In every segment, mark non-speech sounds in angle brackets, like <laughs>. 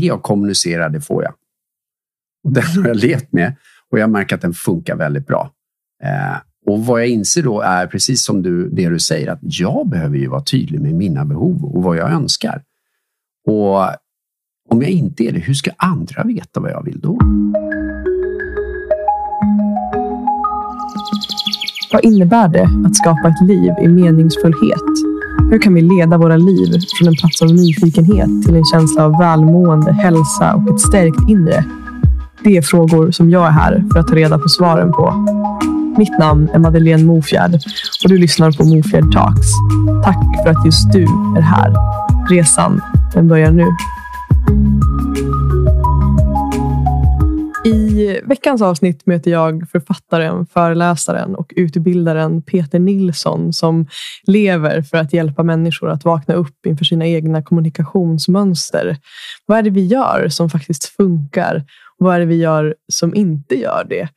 det jag kommunicerar, det får jag. Och den har jag levt med och jag märker att den funkar väldigt bra. Eh, och vad jag inser då är precis som du, det du säger, att jag behöver ju vara tydlig med mina behov och vad jag önskar. Och om jag inte är det, hur ska andra veta vad jag vill då? Vad innebär det att skapa ett liv i meningsfullhet? Hur kan vi leda våra liv från en plats av nyfikenhet till en känsla av välmående, hälsa och ett stärkt inre? Det är frågor som jag är här för att ta reda på svaren på. Mitt namn är Madeleine Mofjärd och du lyssnar på Mofjärd Talks. Tack för att just du är här. Resan, den börjar nu. I veckans avsnitt möter jag författaren, föreläsaren och utbildaren Peter Nilsson som lever för att hjälpa människor att vakna upp inför sina egna kommunikationsmönster. Vad är det vi gör som faktiskt funkar? Och vad är det vi gör som inte gör det?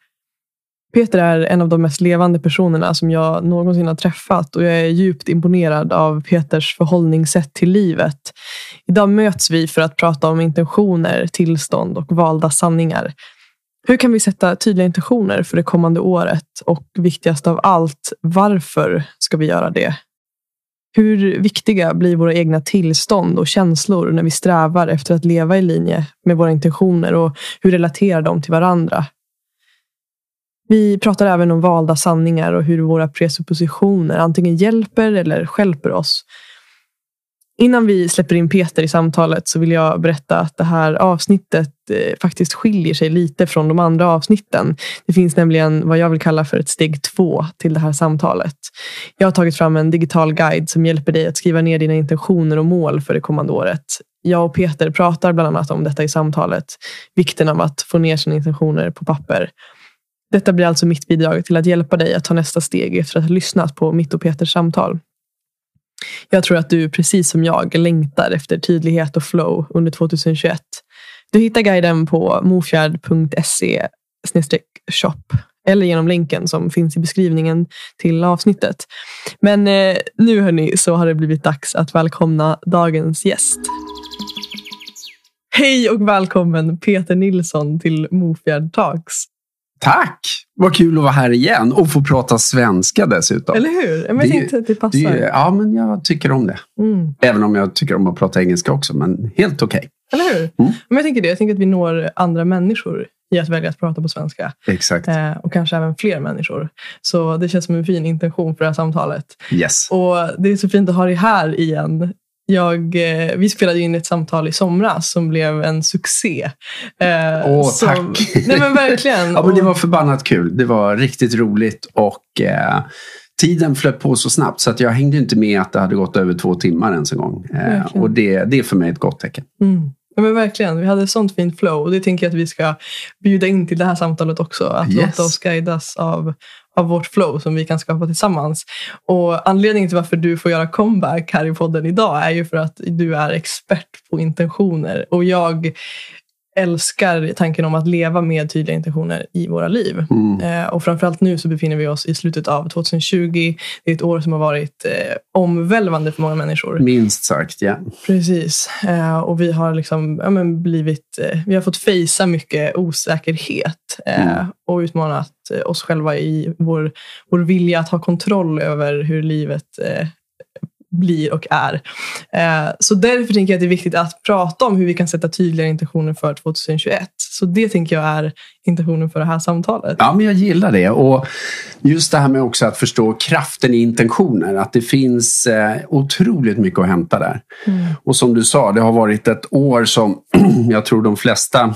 Peter är en av de mest levande personerna som jag någonsin har träffat och jag är djupt imponerad av Peters förhållningssätt till livet. Idag möts vi för att prata om intentioner, tillstånd och valda sanningar. Hur kan vi sätta tydliga intentioner för det kommande året? Och viktigast av allt, varför ska vi göra det? Hur viktiga blir våra egna tillstånd och känslor när vi strävar efter att leva i linje med våra intentioner och hur relaterar de till varandra? Vi pratar även om valda sanningar och hur våra presuppositioner antingen hjälper eller skälper oss. Innan vi släpper in Peter i samtalet så vill jag berätta att det här avsnittet eh, faktiskt skiljer sig lite från de andra avsnitten. Det finns nämligen vad jag vill kalla för ett steg två till det här samtalet. Jag har tagit fram en digital guide som hjälper dig att skriva ner dina intentioner och mål för det kommande året. Jag och Peter pratar bland annat om detta i samtalet. Vikten av att få ner sina intentioner på papper. Detta blir alltså mitt bidrag till att hjälpa dig att ta nästa steg efter att ha lyssnat på mitt och Peters samtal. Jag tror att du precis som jag längtar efter tydlighet och flow under 2021. Du hittar guiden på mofjärd.se shop eller genom länken som finns i beskrivningen till avsnittet. Men eh, nu hörni så har det blivit dags att välkomna dagens gäst. Hej och välkommen Peter Nilsson till Mofjärd Talks. Tack! Vad kul att vara här igen och få prata svenska dessutom. Eller hur? Men jag tänkte att det passar. Det, ja, men jag tycker om det. Mm. Även om jag tycker om att prata engelska också, men helt okej. Okay. Eller hur? Mm. Men jag tänker det. Jag tänker att vi når andra människor i att välja att prata på svenska. Exakt. Eh, och kanske även fler människor. Så det känns som en fin intention för det här samtalet. Yes. Och det är så fint att ha dig här igen jag, eh, vi spelade in ett samtal i somras som blev en succé. Eh, Åh, som, tack! Nej men verkligen. <laughs> ja, men det var förbannat kul. Det var riktigt roligt och eh, tiden flöt på så snabbt så att jag hängde inte med att det hade gått över två timmar ens en gång. Eh, och det, det är för mig ett gott tecken. Mm. Ja, men verkligen, vi hade sånt fint flow och det tänker jag att vi ska bjuda in till det här samtalet också. Att yes. låta oss guidas av, av vårt flow som vi kan skapa tillsammans. Och Anledningen till varför du får göra comeback här i podden idag är ju för att du är expert på intentioner. Och jag älskar tanken om att leva med tydliga intentioner i våra liv. Mm. Eh, och framförallt nu så befinner vi oss i slutet av 2020. Det är ett år som har varit eh, omvälvande för många människor. Minst sagt, ja. Precis. Eh, och vi har liksom, ja, men blivit, eh, vi har fått fejsa mycket osäkerhet eh, mm. och utmanat eh, oss själva i vår, vår vilja att ha kontroll över hur livet blir och är. Eh, så därför tänker jag att det är viktigt att prata om hur vi kan sätta tydligare intentioner för 2021. Så det tänker jag är intentionen för det här samtalet. Ja, men jag gillar det. Och just det här med också att förstå kraften i intentioner. Att det finns eh, otroligt mycket att hämta där. Mm. Och som du sa, det har varit ett år som <clears throat> jag tror de flesta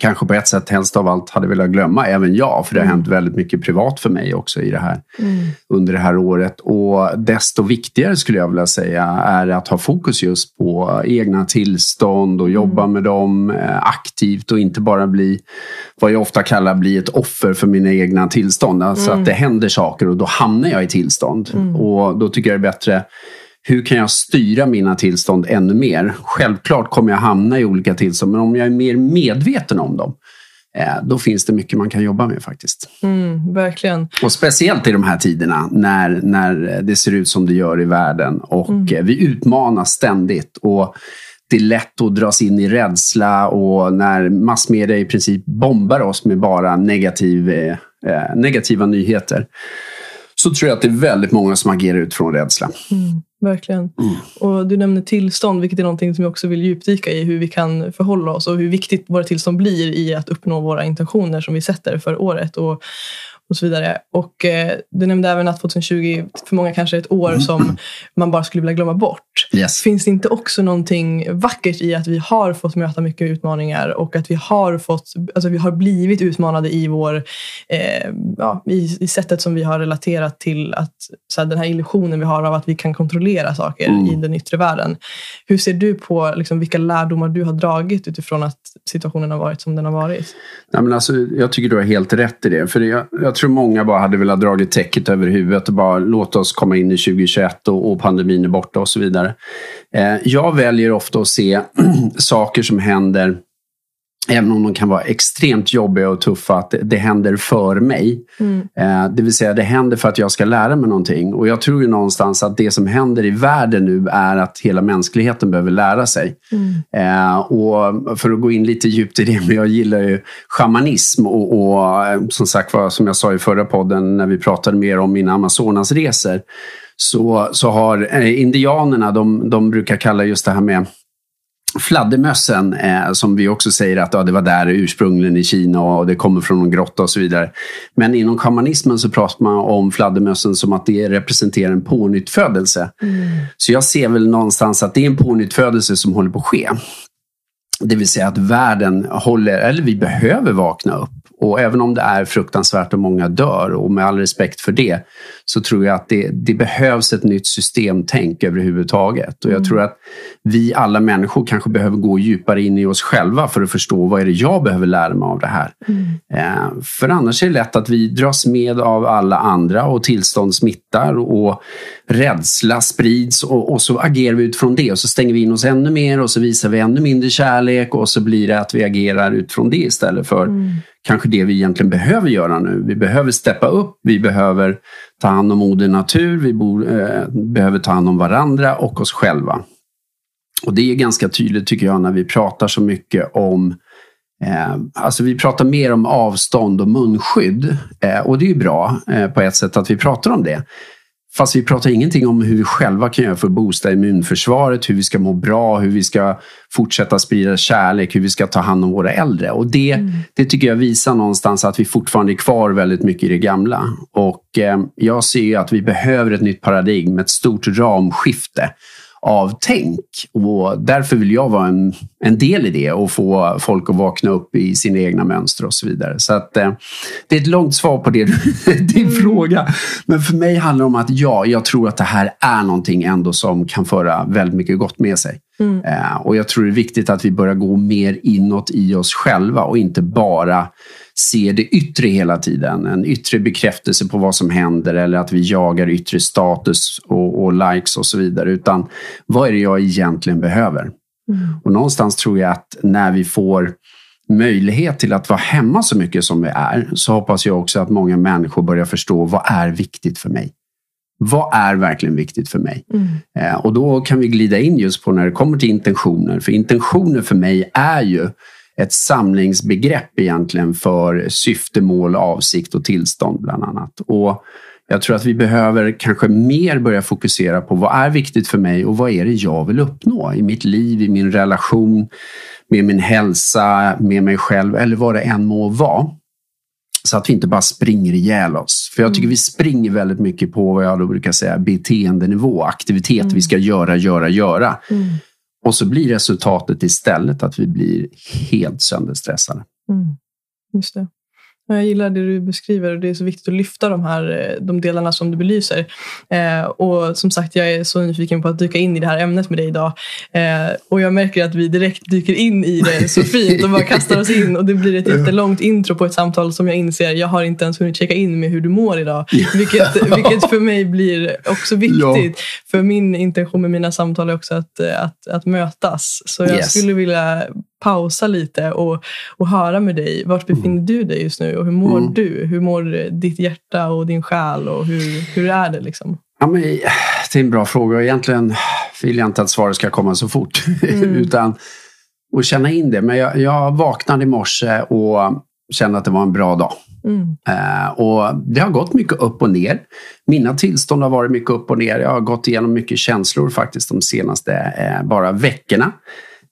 kanske på ett sätt helst av allt hade velat glömma, även jag, för det har mm. hänt väldigt mycket privat för mig också i det här, mm. under det här året. Och desto viktigare skulle jag vilja säga är att ha fokus just på egna tillstånd och jobba mm. med dem eh, aktivt och inte bara bli, vad jag ofta kallar, bli ett offer för mina egna tillstånd. Alltså att mm. det händer saker och då hamnar jag i tillstånd. Mm. Och då tycker jag det är bättre hur kan jag styra mina tillstånd ännu mer? Självklart kommer jag hamna i olika tillstånd, men om jag är mer medveten om dem, eh, då finns det mycket man kan jobba med faktiskt. Mm, verkligen. Och speciellt i de här tiderna när, när det ser ut som det gör i världen och mm. Eh, vi utmanas ständigt. Och det är lätt att dras in i rädsla och när massmedia i princip bombar oss med bara negativ, eh, negativa nyheter så tror jag att det är väldigt många som agerar utifrån rädsla. Mm, verkligen. Mm. Och du nämner tillstånd, vilket är någonting som jag också vill djupdyka i. Hur vi kan förhålla oss och hur viktigt våra tillstånd blir i att uppnå våra intentioner som vi sätter för året. Och, och så vidare. Och eh, Du nämnde även att 2020 för många kanske är ett år som man bara skulle vilja glömma bort. Yes. Finns det inte också någonting vackert i att vi har fått möta mycket utmaningar och att vi har, fått, alltså vi har blivit utmanade i, vår, eh, ja, i, i, sättet som vi har relaterat till att, så här, den här illusionen vi har av att vi kan kontrollera saker mm. i den yttre världen. Hur ser du på liksom, vilka lärdomar du har dragit utifrån att situationen har varit som den har varit? Nej, men alltså, jag tycker du har helt rätt i det. För jag, jag tror många bara hade velat dragit täcket över huvudet och bara låta oss komma in i 2021 och, och pandemin är borta och så vidare. Eh, jag väljer ofta att se <clears throat> saker som händer Även om de kan vara extremt jobbiga och tuffa, att det, händer för mig. Mm. Eh, det vill säga, det händer för att jag ska lära mig någonting. Och jag tror ju någonstans att det som händer i världen nu är att hela mänskligheten behöver lära sig. Mm. Eh, och för att gå in lite djupt i det, <laughs> men jag gillar ju shamanism och, och eh, som sagt var, som jag sa i förra podden när vi pratade mer om mina Amazonasresor. Så, så har indianerna, de, de brukar kalla just det här med Fladdermössen, eh, som vi också säger att ja, det var där ursprungligen i Kina och det kommer från någon grotta och så vidare. Men inom shamanismen så pratar man om fladdermössen som att det representerar en pånyttfödelse. Mm. Så jag ser väl någonstans att det är en pånyttfödelse som håller på att ske. Det vill säga att världen håller, eller vi behöver vakna upp. Och även om det är fruktansvärt och många dör och med all respekt för det så tror jag att det, det behövs ett nytt systemtänk överhuvudtaget. Och jag mm. tror att vi alla människor kanske behöver gå djupare in i oss själva för att förstå vad är det jag behöver lära mig av det här. Mm. Eh, för annars är det lätt att vi dras med av alla andra och tillstånd smittar och rädsla sprids och, och så agerar vi utifrån det och så stänger vi in oss ännu mer och så visar vi ännu mindre kärlek och så blir det att vi agerar utifrån det istället för mm kanske det vi egentligen behöver göra nu. Vi behöver steppa upp, vi behöver ta hand om moder natur, vi bor, eh, behöver ta hand om varandra och oss själva. Och det är ganska tydligt tycker jag när vi pratar så mycket om Eh, alltså vi pratar mer om avstånd och munskydd eh, och det är ju bra eh, på ett sätt att vi pratar om det. Fast vi pratar ingenting om hur vi själva kan göra för att boosta immunförsvaret, hur vi ska må bra, hur vi ska fortsätta sprida kärlek, hur vi ska ta hand om våra äldre. Och det, mm. det tycker jag visar någonstans att vi fortfarande är kvar väldigt mycket i det gamla. Och eh, jag ser att vi behöver ett nytt paradigm, ett stort ramskifte av tänk. Och därför vill jag vara en, en del i det och få folk att vakna upp i sina egna mönster och så vidare. Så att, eh, det är ett långt svar på det, <laughs> din mm. fråga. Men för mig handlar det om att ja, jag tror att det här är någonting ändå som kan föra väldigt mycket gott med sig. Mm. Eh, och jag tror det är viktigt att vi börjar gå mer inåt i oss själva och inte bara se det yttre hela tiden. En yttre bekräftelse på vad som händer eller att vi jagar yttre status och, och likes och så vidare. Utan vad är det jag egentligen behöver? Mm. Och någonstans tror jag att när vi får möjlighet till att vara hemma så mycket som vi är så hoppas jag också att många människor börjar förstå vad är viktigt för mig? Vad är verkligen viktigt för mig? Mm. Eh, och då kan vi glida in just på när det kommer till intentioner. För intentioner för mig är ju ett samlingsbegrepp egentligen för syfte, mål, avsikt och tillstånd bland annat. Och jag tror att vi behöver kanske mer börja fokusera på vad är viktigt för mig och vad är det jag vill uppnå i mitt liv, i min relation, med min hälsa, med mig själv eller vad det än må vara. Så att vi inte bara springer ihjäl oss. För jag tycker mm. vi springer väldigt mycket på vad jag då brukar säga beteendenivå, aktivitet mm. vi ska göra, göra, göra. Mm. Och så blir resultatet istället att vi blir helt sönderstressade. Mm. Just det. Jag gillar det du beskriver och det är så viktigt att lyfta de här eh, de delarna som du belyser. Eh, och som sagt, jag är så nyfiken på att dyka in i det här ämnet med dig idag. Eh, och jag märker att vi direkt dyker in i det så fint och bara kastar oss in och det blir ett jättelångt intro på ett samtal som jag inser, jag har inte ens hunnit checka in med hur du mår idag. Vilket, vilket för mig blir också viktigt. Ja. För min intention med mina samtal är också att, att, att mötas. Så jag yes. skulle vilja pausa lite och, och höra med dig. Vart befinner mm. du dig just nu och hur mår mm. du? Hur mår ditt hjärta och din själ och hur, hur är det? liksom? Ja, men, det är en bra fråga. Egentligen vill jag inte att svaret ska komma så fort. <laughs> Mm. utan att känna in det. Men jag, jag vaknade i morse och kände att det var en bra dag. Mm. Uh, och Det har gått mycket upp och ner. Mina tillstånd har varit mycket upp och ner. Jag har gått igenom mycket känslor faktiskt de senaste uh, bara veckorna.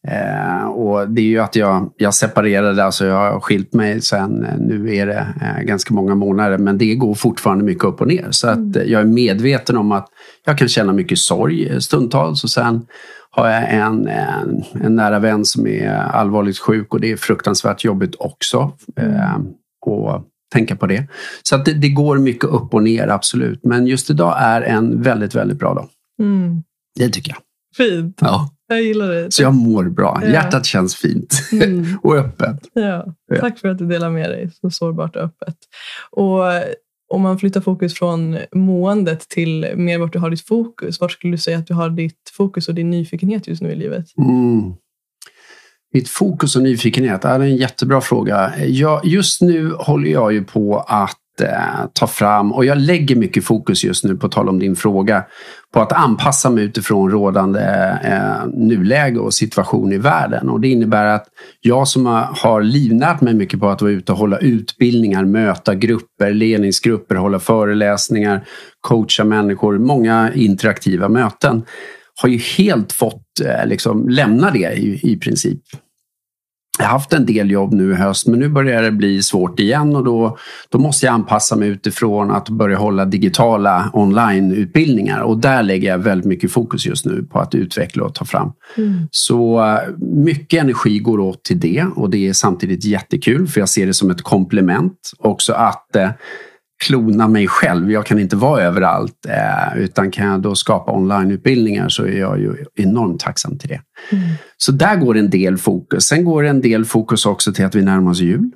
Uh, och Det är ju att jag, jag separerade, alltså jag har skilt mig sen, nu är det ganska många månader, men det går fortfarande mycket upp och ner. Så att mm. jag är medveten om att jag kan känna mycket sorg stundtals och sen har jag en, en, en nära vän som är allvarligt sjuk och det är fruktansvärt jobbigt också. Mm. och tänka på det. Så att det, det, går mycket upp och ner, absolut. Men just idag är en väldigt, väldigt bra dag. Mm. Det tycker jag. Fint. Ja. Jag gillar det. Så jag mår bra. Ja. Hjärtat känns fint mm. <laughs> och öppet. Ja. Tack för att du delar med dig så sårbart och öppet. Och om man flyttar fokus från måendet till mer vart du har ditt fokus. Vart skulle du säga att du har ditt fokus och din nyfikenhet just nu i livet? Mm. Mitt fokus och nyfikenhet är en jättebra fråga. Jag, just nu håller jag ju på att eh, ta fram, och jag lägger mycket fokus just nu, på tal om din fråga, på att anpassa mig utifrån rådande eh, nuläge och situation i världen. Och det innebär att jag som har livnärt mig mycket på att vara ute och hålla utbildningar, möta grupper, ledningsgrupper, hålla föreläsningar, coacha människor, många interaktiva möten har ju helt fått eh, liksom, lämna det i, i princip jag har haft en del jobb nu i höst men nu börjar det bli svårt igen och då, då måste jag anpassa mig utifrån att börja hålla digitala onlineutbildningar och där lägger jag väldigt mycket fokus just nu på att utveckla och ta fram. Mm. Så eh, mycket energi går åt till det och det är samtidigt jättekul för jag ser det som ett komplement också att eh, klona mig själv. Jag kan inte vara överallt. Eh, utan kan jag då skapa onlineutbildningar så är jag ju enormt tacksam till det. Mm. Så där går en del fokus. Sen går en del fokus också till att vi närmar oss jul.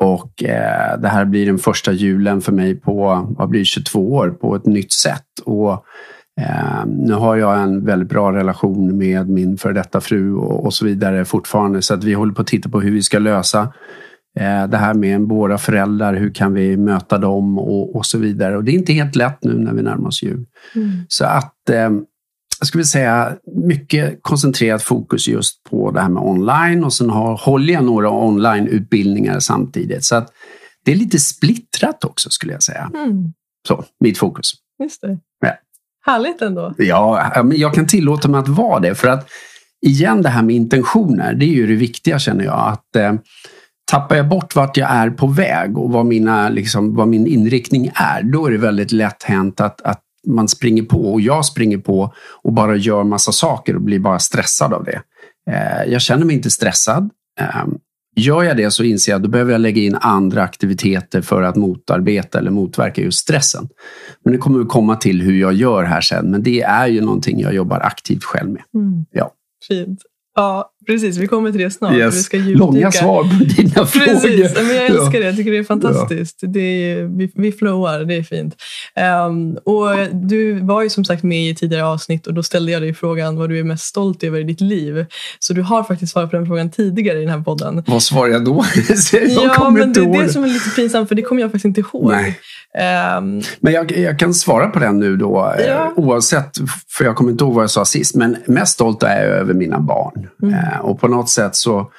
Och eh, det här blir den första julen för mig på vad blir 22 år på ett nytt sätt. Och eh, nu har jag en väldigt bra relation med min före detta fru och, och så vidare fortfarande. Så att vi håller på att titta på hur vi ska lösa det här med våra föräldrar, hur kan vi möta dem och, och så vidare. Och det är inte helt lätt nu när vi närmar oss jul. Mm. Så att eh, jag skulle säga mycket koncentrerat fokus just på det här med online och sen har, håller jag några onlineutbildningar samtidigt. Så att det är lite splittrat också skulle jag säga. Mm. Så, mitt fokus. Just det. Ja. Härligt ändå. Ja, men jag kan tillåta mig att vara det för att igen det här med intentioner, det är ju det viktiga känner jag. Att eh, Tappar jag bort vart jag är på väg och vad, mina, liksom, vad min inriktning är, då är det väldigt lätt hänt att, att man springer på och jag springer på och bara gör massa saker och blir bara stressad av det. Eh, jag känner mig inte stressad. Eh, gör jag det så inser jag att då behöver jag lägga in andra aktiviteter för att motarbeta eller motverka just stressen. Men det kommer att komma till hur jag gör här sen. Men det är ju någonting jag jobbar aktivt själv med. Mm. Ja. Fint. Ja, precis. Vi kommer till det snart. Yes. Vi ska Långa svar på dina precis. frågor. Men jag älskar det. Jag tycker det är fantastiskt. Ja. Det är, vi, vi flowar. Det är fint. Um, och du var ju som sagt med i tidigare avsnitt och då ställde jag dig frågan vad du är mest stolt över i ditt liv. Så du har faktiskt svarat på den frågan tidigare i den här podden. Vad svarade jag då? <laughs> jag ja, men det är det som är lite pinsamt för det kommer jag faktiskt inte ihåg. Nej. Um, men jag, jag, kan svara på den nu då ja. Eh, oavsett, för jag kommer inte ihåg vad jag sa sist. Men mest stolt är jag över mina barn. Mm. Och på något sätt så,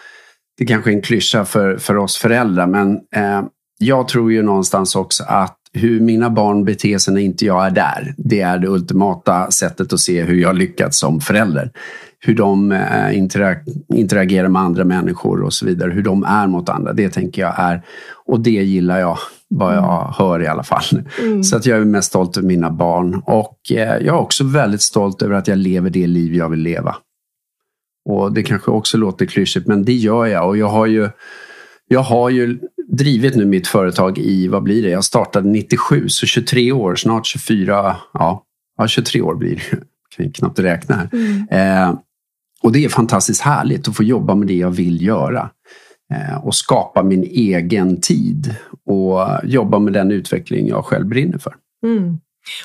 det kanske är en klyscha för, för oss föräldrar, men uh, jag tror ju någonstans också att hur mina barn beter sig när inte jag är där, det är det ultimata sättet att se hur jag lyckats som förälder. Hur de eh, interagerar med andra människor och så vidare, hur de är mot andra. Det tänker jag är, och det gillar jag vad jag mm. hör i alla fall. Mm. Så att jag är mest stolt över mina barn. Och eh, jag är också väldigt stolt över att jag lever det liv jag vill leva. Och det kanske också låter klyschigt, men det gör jag. Och jag har ju, jag har ju drivit nu mitt företag i, vad blir det? Jag startade 97, så 23 år, snart 24, ja, ja 23 år blir det. <laughs> kan knappt räkna här. Mm. Eh, och det är fantastiskt härligt att få jobba med det jag vill göra. Eh, och skapa min egen tid och jobba med den utveckling jag själv brinner för. Mm.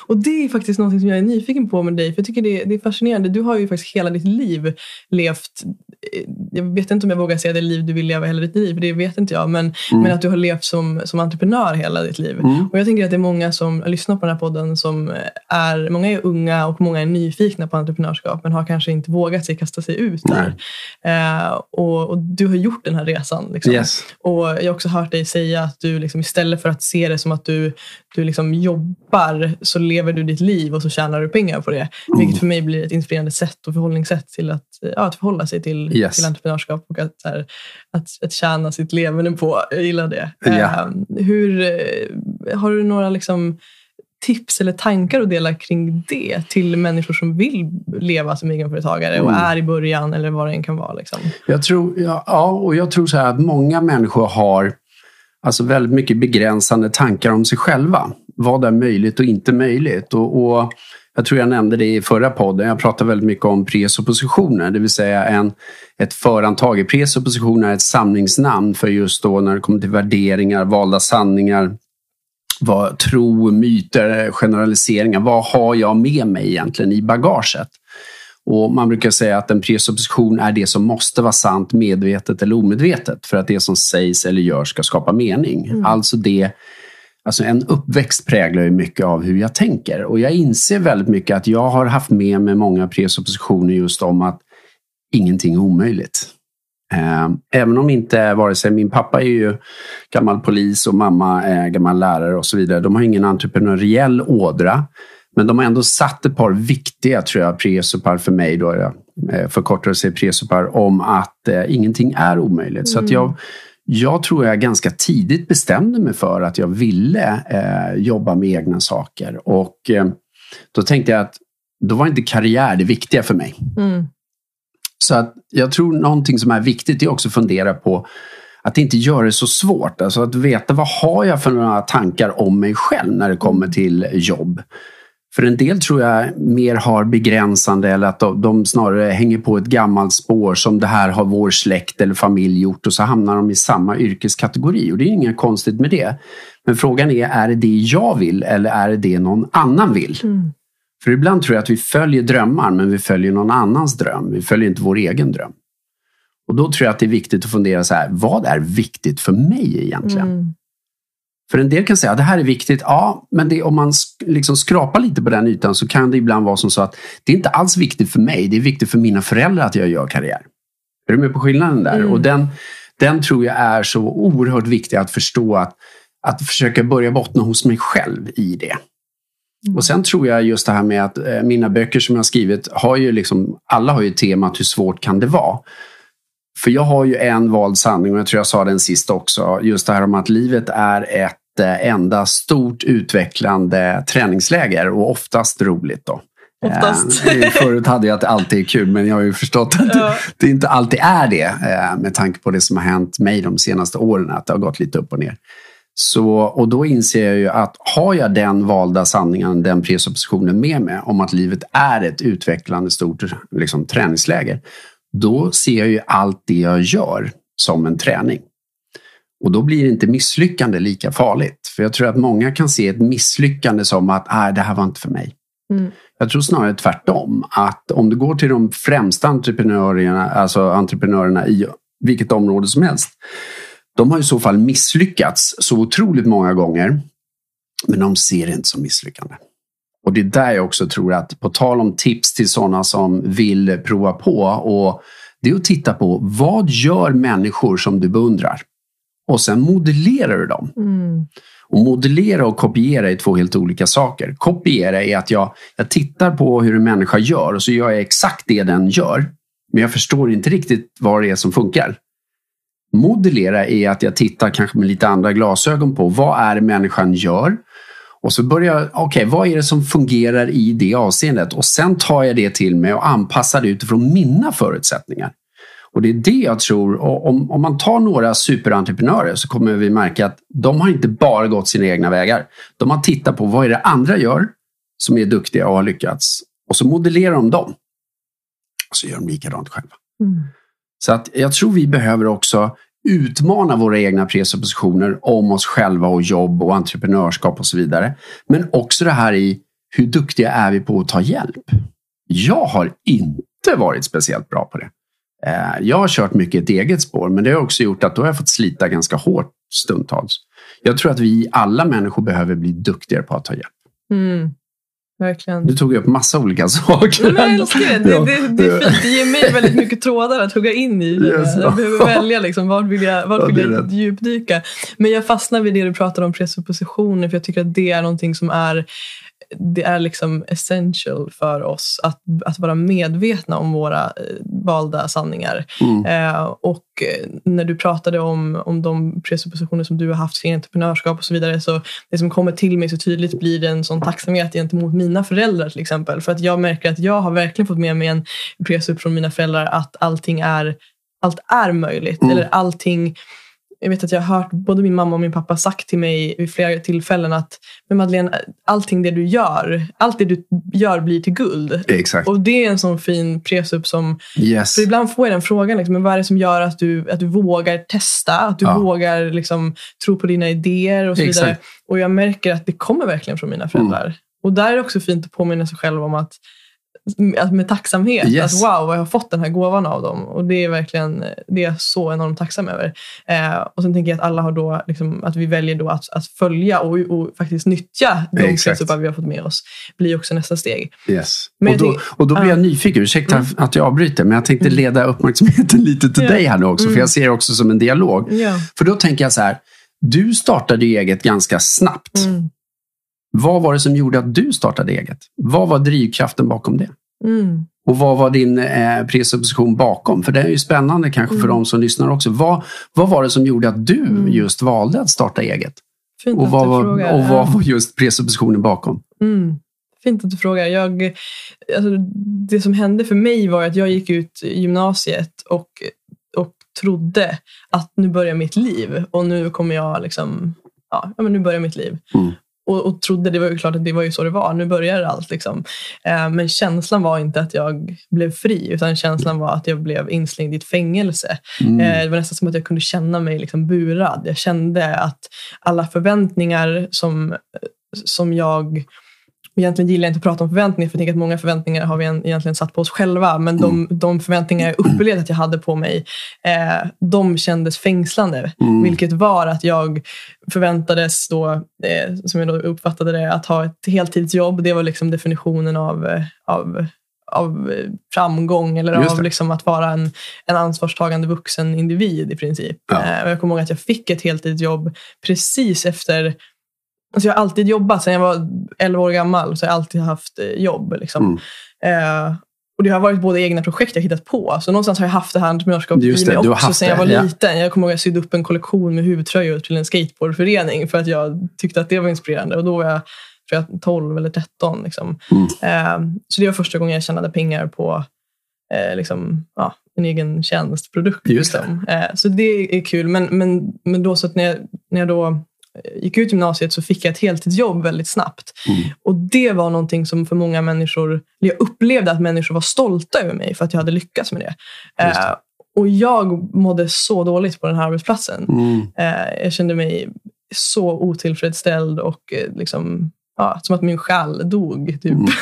Och det är faktiskt något som jag är nyfiken på med dig. För jag tycker det är, det är fascinerande. Du har ju faktiskt hela ditt liv levt eh, jag vet inte om jag vågar säga det liv du vill leva hela ditt liv, det vet inte jag. Men, mm. men att du har levt som, som entreprenör hela ditt liv. Mm. Och jag tänker att det är många som lyssnar på den här podden som är, många är unga och många är nyfikna på entreprenörskap men har kanske inte vågat sig kasta sig ut där. Eh, och, och, du har gjort den här resan. Liksom. Yes. Och jag har också hört dig säga att du liksom, istället för att se det som att du, du liksom jobbar så lever du ditt liv och så tjänar du pengar på det. Mm. Vilket för mig blir ett inspirerande sätt och förhållningssätt till att, ja, att förhålla sig till, yes. till entreprenörskap och att, här, att, att tjäna sitt levande på. Jag gillar det. Ja. Uh, hur, uh, har du några liksom, tips eller tankar att dela kring det till människor som vill leva som egenföretagare mm. och är i början eller vad det än kan vara? Liksom? Jag tror, ja, ja, och jag tror så här att många människor har alltså väldigt mycket begränsande tankar om sig själva. Vad är möjligt och inte möjligt? Och, och jag tror jag nämnde det i förra podden. Jag pratar väldigt mycket om presuppositioner, det vill säga en, ett förantag. Presuppositioner är ett samlingsnamn för just då när det kommer till värderingar, valda sanningar, vad, tro, myter, generaliseringar. Vad har jag med mig egentligen i bagaget? Och man brukar säga att en presupposition är det som måste vara sant medvetet eller omedvetet för att det som sägs eller görs ska skapa mening. Mm. Alltså det Alltså en uppväxt präglar ju mycket av hur jag tänker och jag inser väldigt mycket att jag har haft med mig många presuppositioner just om att ingenting är omöjligt. Eh, även om inte vare sig min pappa är ju gammal polis och mamma är gammal lärare och så vidare. De har ingen entreprenöriell ådra. Men de har ändå satt ett par viktiga tror jag, presupar för mig, då jag eh, förkortar sig presupar, om att eh, ingenting är omöjligt. Mm. Så att jag, jag tror jag ganska tidigt bestämde mig för att jag ville eh, jobba med egna saker. Och eh, då tänkte jag att då var inte karriär det viktiga för mig. Mm. Så att jag tror någonting som är viktigt är också att fundera på att inte göra det så svårt. Alltså att veta vad har jag för några tankar om mig själv när det kommer till jobb. För en del tror jag mer har begränsande eller att de, snarare hänger på ett gammalt spår som det här har vår släkt eller familj gjort och så hamnar de i samma yrkeskategori och det är inget konstigt med det. Men frågan är, är det det jag vill eller är det det någon annan vill? Mm. För ibland tror jag att vi följer drömmar men vi följer någon annans dröm. Vi följer inte vår egen dröm. Och då tror jag att det är viktigt att fundera så här, vad är viktigt för mig egentligen? Mm. För en del kan säga att det här är viktigt. Ja, men det, om man liksom skrapar lite på den ytan så kan det ibland vara som så att det är inte alls viktigt för mig. Det är viktigt för mina föräldrar att jag gör karriär. Är du med på skillnaden där? Mm. Och den, den tror jag är så oerhört viktig att förstå att, att försöka börja bottna hos mig själv i det. Mm. Och sen tror jag just det här med att eh, mina böcker som jag har skrivit har ju liksom, alla har ju temat hur svårt kan det vara? För jag har ju en vald sanning och jag tror jag sa den sist också. Just det här om att livet är ett enda stort utvecklande träningsläger och oftast roligt. Då. Oftast. Eh, förut hade jag att det alltid är kul men jag har ju förstått att ja. det inte alltid är det eh, med tanke på det som har hänt mig de senaste åren, att det har gått lite upp och ner. Så, och då inser jag ju att har jag den valda sanningen, den presuppositionen med mig om att livet är ett utvecklande stort liksom, träningsläger, då ser jag ju allt det jag gör som en träning. Och då blir inte misslyckande lika farligt. För jag tror att många kan se ett misslyckande som att ah, det här var inte för mig. Mm. Jag tror snarare tvärtom. Att om du går till de främsta entreprenörerna, alltså entreprenörerna i vilket område som helst. De har i så fall misslyckats så otroligt många gånger. Men de ser det inte som misslyckande. Och det är där jag också tror att, på tal om tips till sådana som vill prova på, och det är att titta på vad gör människor som du beundrar? Och sen modellerar du dem. Mm. Och modellera och kopiera är två helt olika saker. Kopiera är att jag, jag tittar på hur en människa gör och så gör jag exakt det den gör. Men jag förstår inte riktigt vad det är som funkar. Modellera är att jag tittar kanske med lite andra glasögon på vad är det människan gör. Och så börjar jag, okej okay, vad är det som fungerar i det avseendet? Och sen tar jag det till mig och anpassar det utifrån mina förutsättningar. Och det är det jag tror, om, om man tar några superentreprenörer så kommer vi märka att de har inte bara gått sina egna vägar. De har tittat på vad är det andra gör som är duktiga och har lyckats. Och så modellerar de dem. Och så gör de likadant själva. Mm. Så att jag tror vi behöver också utmana våra egna presuppositioner om oss själva och jobb och entreprenörskap och så vidare. Men också det här i hur duktiga är vi på att ta hjälp? Jag har inte varit speciellt bra på det. Eh, jag har kört mycket ett eget spår, men det har också gjort att då har jag fått slita ganska hårt stundtals. Jag tror att vi alla människor behöver bli duktigare på att ta hjälp. Mm. Verkligen. Du tog upp massa olika <laughs> saker. Men jag älskar det. Det, det, det är fint. Det ger mig <laughs> väldigt mycket trådar att hugga in i. Yes. Jag behöver välja liksom, vart vill jag, vart vill jag djupdyka. Men jag fastnar vid det du pratar om presuppositioner för jag tycker att det är någonting som är det är liksom essential för oss att, att vara medvetna om våra eh, valda sanningar. Mm. Eh, och när du pratade om, om de presuppositioner som du har haft kring entreprenörskap och så vidare så det som kommer till mig så tydligt blir det en sån tacksamhet gentemot mina föräldrar till exempel. För att jag märker att jag har verkligen fått med mig en presupp från mina föräldrar att allting är allt är möjligt. Mm. Eller allting jag vet att jag har hört både min mamma och min pappa sagt till mig vid flera tillfällen att men Madeleine, allting det du gör, allt det du gör blir till guld. Exakt. Och det är en sån fin presupp som... Yes. För ibland får jag den frågan, liksom, men vad är det som gör att du, att du vågar testa? Att du ja. vågar liksom, tro på dina idéer och så Exakt. vidare. Och jag märker att det kommer verkligen från mina föräldrar. Mm. Och där är det också fint att påminna sig själv om att med tacksamhet. Yes. Att wow, jag har fått den här gåvan av dem. Och det är verkligen det är jag så enormt tacksam över. Eh, och sen tänker jag att alla har då, liksom, att vi väljer då att, att följa och, och faktiskt nyttja de kunskapar vi har fått med oss. blir också nästa steg. Yes. och, då, och då blir jag nyfiken, ursäkta mm. att jag avbryter, men jag tänkte mm. leda uppmärksamheten <laughs> lite till ja. dig här nu också. Mm. För jag ser det också som en dialog. Ja. För då tänker jag så här, du startade eget ganska snabbt. Mm. Vad var det som gjorde att du startade eget? Vad var drivkraften bakom det? Mm. Och vad var din eh, presupposition bakom? För det är ju spännande kanske mm. för de som lyssnar också. Vad, vad var det som gjorde att du mm. just valde att starta eget? Fint och vad, var, och vad var just presuppositionen bakom? Mm. Fint att du frågar. Jag, alltså, det som hände för mig var att jag gick ut gymnasiet och, och trodde att nu börjar mitt liv och nu kommer jag liksom, ja, men nu börjar mitt liv. Och, och trodde, det var ju klart att det var ju så det var, nu börjar allt. Liksom. Eh, men känslan var inte att jag blev fri, utan känslan var att jag blev inslängd i ett fängelse. Mm. Eh, det var nästan som att jag kunde känna mig liksom burad. Jag kände att alla förväntningar som, som jag Egentligen gillar jag inte att prata om förväntningar för jag tänker att många förväntningar har vi egentligen satt på oss själva. Men de, mm. de förväntningar jag upplevde att jag hade på mig, eh, de kändes fängslande. Mm. Vilket var att jag förväntades då, eh, som jag då uppfattade det, att ha ett heltidsjobb. Det var liksom definitionen av, eh, av av framgång eller av liksom att vara en, en ansvarstagande vuxen individ i princip. Ja. Eh, jag kommer ihåg att jag fick ett heltidsjobb precis efter Alltså jag har alltid jobbat. Sen jag var 11 år gammal så har jag alltid haft eh, jobb. Liksom. Mm. Eh, och Det har varit både egna projekt jag hittat på. Så någonstans har jag haft det här entreprenörskapet i mig också sen jag var ja. liten. Jag kommer ihåg att jag sydde upp en kollektion med huvudtröjor till en skateboardförening för att jag tyckte att det var inspirerande. Och då var jag, tror jag 12 eller 13. Liksom. Mm. Eh, så det var första gången jag tjänade pengar på eh, liksom, ja, en egen tjänstprodukt. Liksom. Eh, så det är kul. Men, men, men då så att när jag, när jag då gick ut gymnasiet så fick jag ett heltidsjobb väldigt snabbt. Mm. Och det var någonting som för många människor, jag upplevde att människor var stolta över mig för att jag hade lyckats med det. det. Eh, och jag mådde så dåligt på den här arbetsplatsen. Mm. Eh, jag kände mig så otillfredsställd och eh, liksom, ja, som att min själ dog. Typ. Mm. <laughs>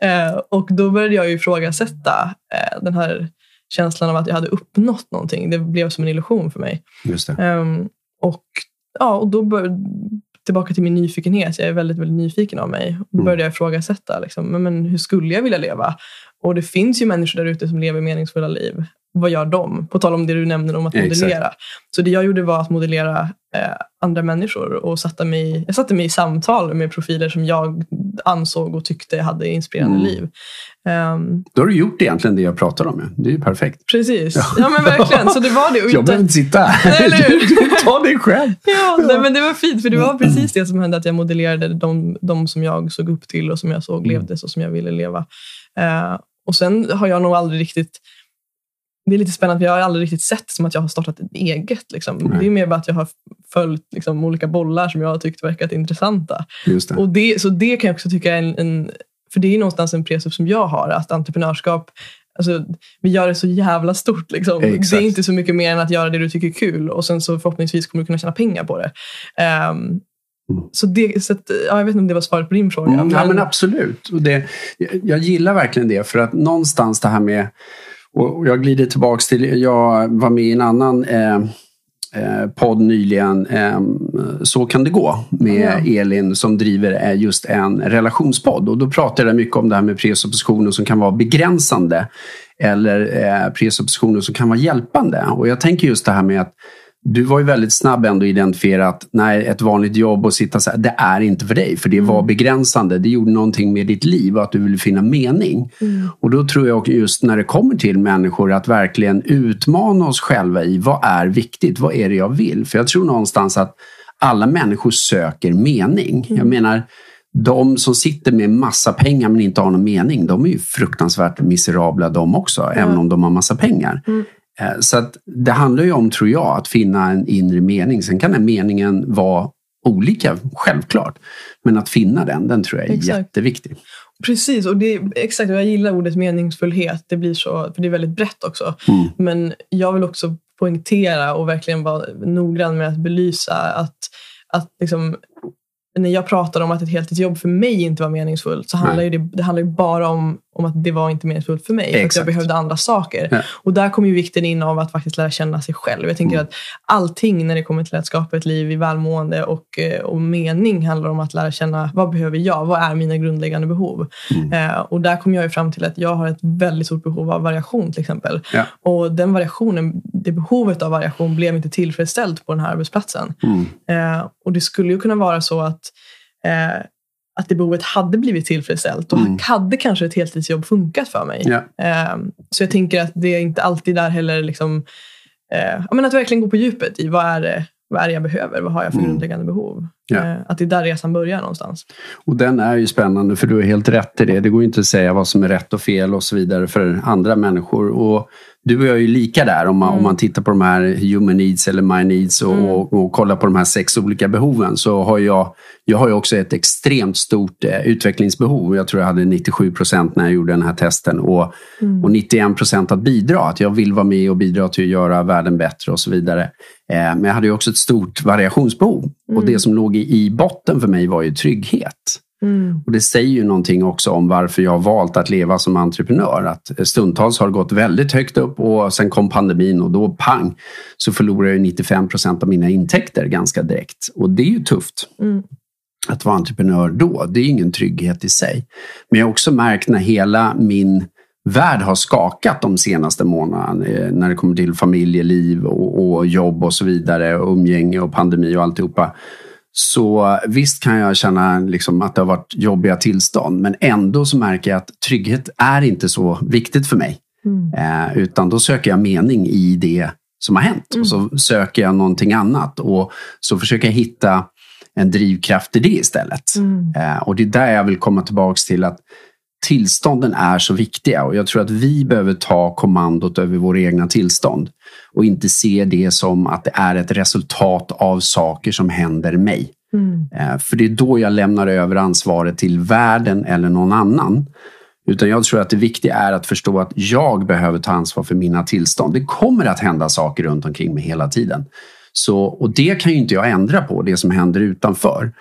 Eh, och då började jag ifrågasätta eh, den här känslan av att jag hade uppnått någonting. Det blev som en illusion för mig. Um, och ja, och då bör, tillbaka till min nyfikenhet. Jag är väldigt, väldigt nyfiken av mig. Då mm. började jag ifrågasätta. Liksom, men, men hur skulle jag vilja leva? Och det finns ju människor där ute som lever meningsfulla liv. Vad gör de? På tal om det du nämnde om att modellera. Exakt. Så det jag gjorde var att modellera eh, andra människor och satte mig, jag satte mig i samtal med profiler som jag ansåg och tyckte hade inspirerande mm. liv. Um, Då har du gjort egentligen det jag pratar om. Det är ju perfekt. Precis. Ja, ja men verkligen. Så det var det. <laughs> jag behöver inte sitta här. <laughs> Ta dig själv. Ja, nej, men det var fint. För det var precis det som hände. Att jag modellerade de, de som jag såg upp till och som jag såg mm. levde så som jag ville leva. Uh, och sen har jag nog aldrig riktigt det är lite spännande, för jag har aldrig riktigt sett som att jag har startat ett eget. Liksom. Det är mer bara att jag har följt liksom, olika bollar som jag har tyckt verkat intressanta. Det. Och det, så det kan jag också tycka är en, en för det är någonstans en presupp som jag har, att entreprenörskap Alltså, vi gör det så jävla stort. Liksom. Det är inte så mycket mer än att göra det du tycker är kul och sen så förhoppningsvis kommer du kunna tjäna pengar på det. Um, Så, det, så att, ja, jag vet inte om det var svaret på din fråga. Mm, men... Ja, men absolut. Och det, jag gillar verkligen det. För att någonstans det här med... Och jag glider tillbaks till... Jag var med i en annan eh, eh, podd nyligen, eh, Så kan det gå, med. Elin som driver eh, just en relationspodd. Och då pratar jag mycket om det här med presuppositioner som kan vara begränsande eller eh, presuppositioner som kan vara hjälpande. Och jag tänker just det här med att du var ju väldigt snabb ändå att identifiera att nej, ett vanligt jobb och sitta så här, det är inte för dig. För det var mm. begränsande. Det gjorde någonting med ditt liv och att du ville finna mening. Mm. Och då tror jag just när det kommer till människor att verkligen utmana oss själva i vad är viktigt? Vad är det jag vill? För jag tror någonstans att alla människor söker mening. Mm. Jag menar, de som sitter med massa pengar men inte har någon mening, de är ju fruktansvärt miserabla de också, ja. även om de har massa pengar. Mm. Eh, så att det handlar ju om, tror jag, att finna en inre mening. Sen kan den meningen vara olika, självklart. Men att finna den, den tror jag är exakt. jätteviktig. Precis, och det, exakt, jag gillar ordet meningsfullhet. Det blir så, för det är väldigt brett också. Mm. Men jag vill också poängtera och verkligen vara noggrann med att belysa att, att liksom, när jag pratar om att ett heltidsjobb för mig inte var meningsfullt så handlar ju det, det handlar ju bara om, om att det var inte meningsfullt för mig. Exakt. För att jag behövde andra saker. Ja. Och där kommer ju vikten in av att faktiskt lära känna sig själv. Jag tänker mm. att allting när det kommer till att skapa ett liv i välmående och, eh, och mening handlar om att lära känna vad behöver jag? Vad är mina grundläggande behov? Mm. Eh, och där kom jag ju fram till att jag har ett väldigt stort behov av variation till exempel. Ja. Och den variationen, det behovet av variation blev inte tillfredsställt på den här arbetsplatsen. Mm. Eh, och det skulle ju kunna vara så att eh, att det behovet hade blivit tillfredsställt. Och mm. hade kanske ett heltidsjobb funkat för mig. Eh, så jag tänker att det är inte alltid där heller liksom, eh, men att verkligen gå på djupet i vad är det, vad är det jag behöver? Vad har jag för mm. grundläggande behov? Eh, att det är där resan börjar någonstans. Och den är ju spännande för du har helt rätt i det. Det går inte att säga vad som är rätt och fel och så vidare för andra människor. Och du och jag är ju lika där om man, mm. om man tittar på de här human needs eller my needs och, mm. och, och, kollar på de här sex olika behoven så har jag, jag har ju också ett extremt stort eh, utvecklingsbehov. Jag tror jag hade 97 procent när jag gjorde den här testen och, mm. och 91 procent att bidra. Att jag vill vara med och bidra till att göra världen bättre och så vidare. Eh, men jag hade ju också ett stort variationsbehov och det mm. som låg i, i botten för mig var ju trygghet. Mm. Och Det säger ju någonting också om varför jag har valt att leva som entreprenör. Att stundtals har det gått väldigt högt upp och sen kom pandemin och då pang så förlorade jag 95 procent av mina intäkter ganska direkt. Och det är ju tufft. Mm. Att vara entreprenör då, det är ingen trygghet i sig. Men jag har också märkt när hela min värld har skakat de senaste månaderna eh, när det kommer till familjeliv och, och jobb och så vidare och umgänge och pandemi och alltihopa så visst kan jag känna liksom att det har varit jobbiga tillstånd men ändå så märker jag att trygghet är inte så viktigt för mig. Mm. Eh, utan då söker jag mening i det som har hänt mm. och så söker jag någonting annat och så försöker jag hitta en drivkraft i det istället. Mm. Eh, och det är där jag vill komma tillbaks till att tillstånden är så viktiga och jag tror att vi behöver ta kommandot över våra egna tillstånd och inte se det som att det är ett resultat av saker som händer mig. Mm. Eh, för det är då jag lämnar över ansvaret till världen eller någon annan. Utan jag tror att det viktiga är att förstå att jag behöver ta ansvar för mina tillstånd. Det kommer att hända saker runt omkring mig hela tiden. Så, och det kan ju inte jag ändra på, det som händer utanför.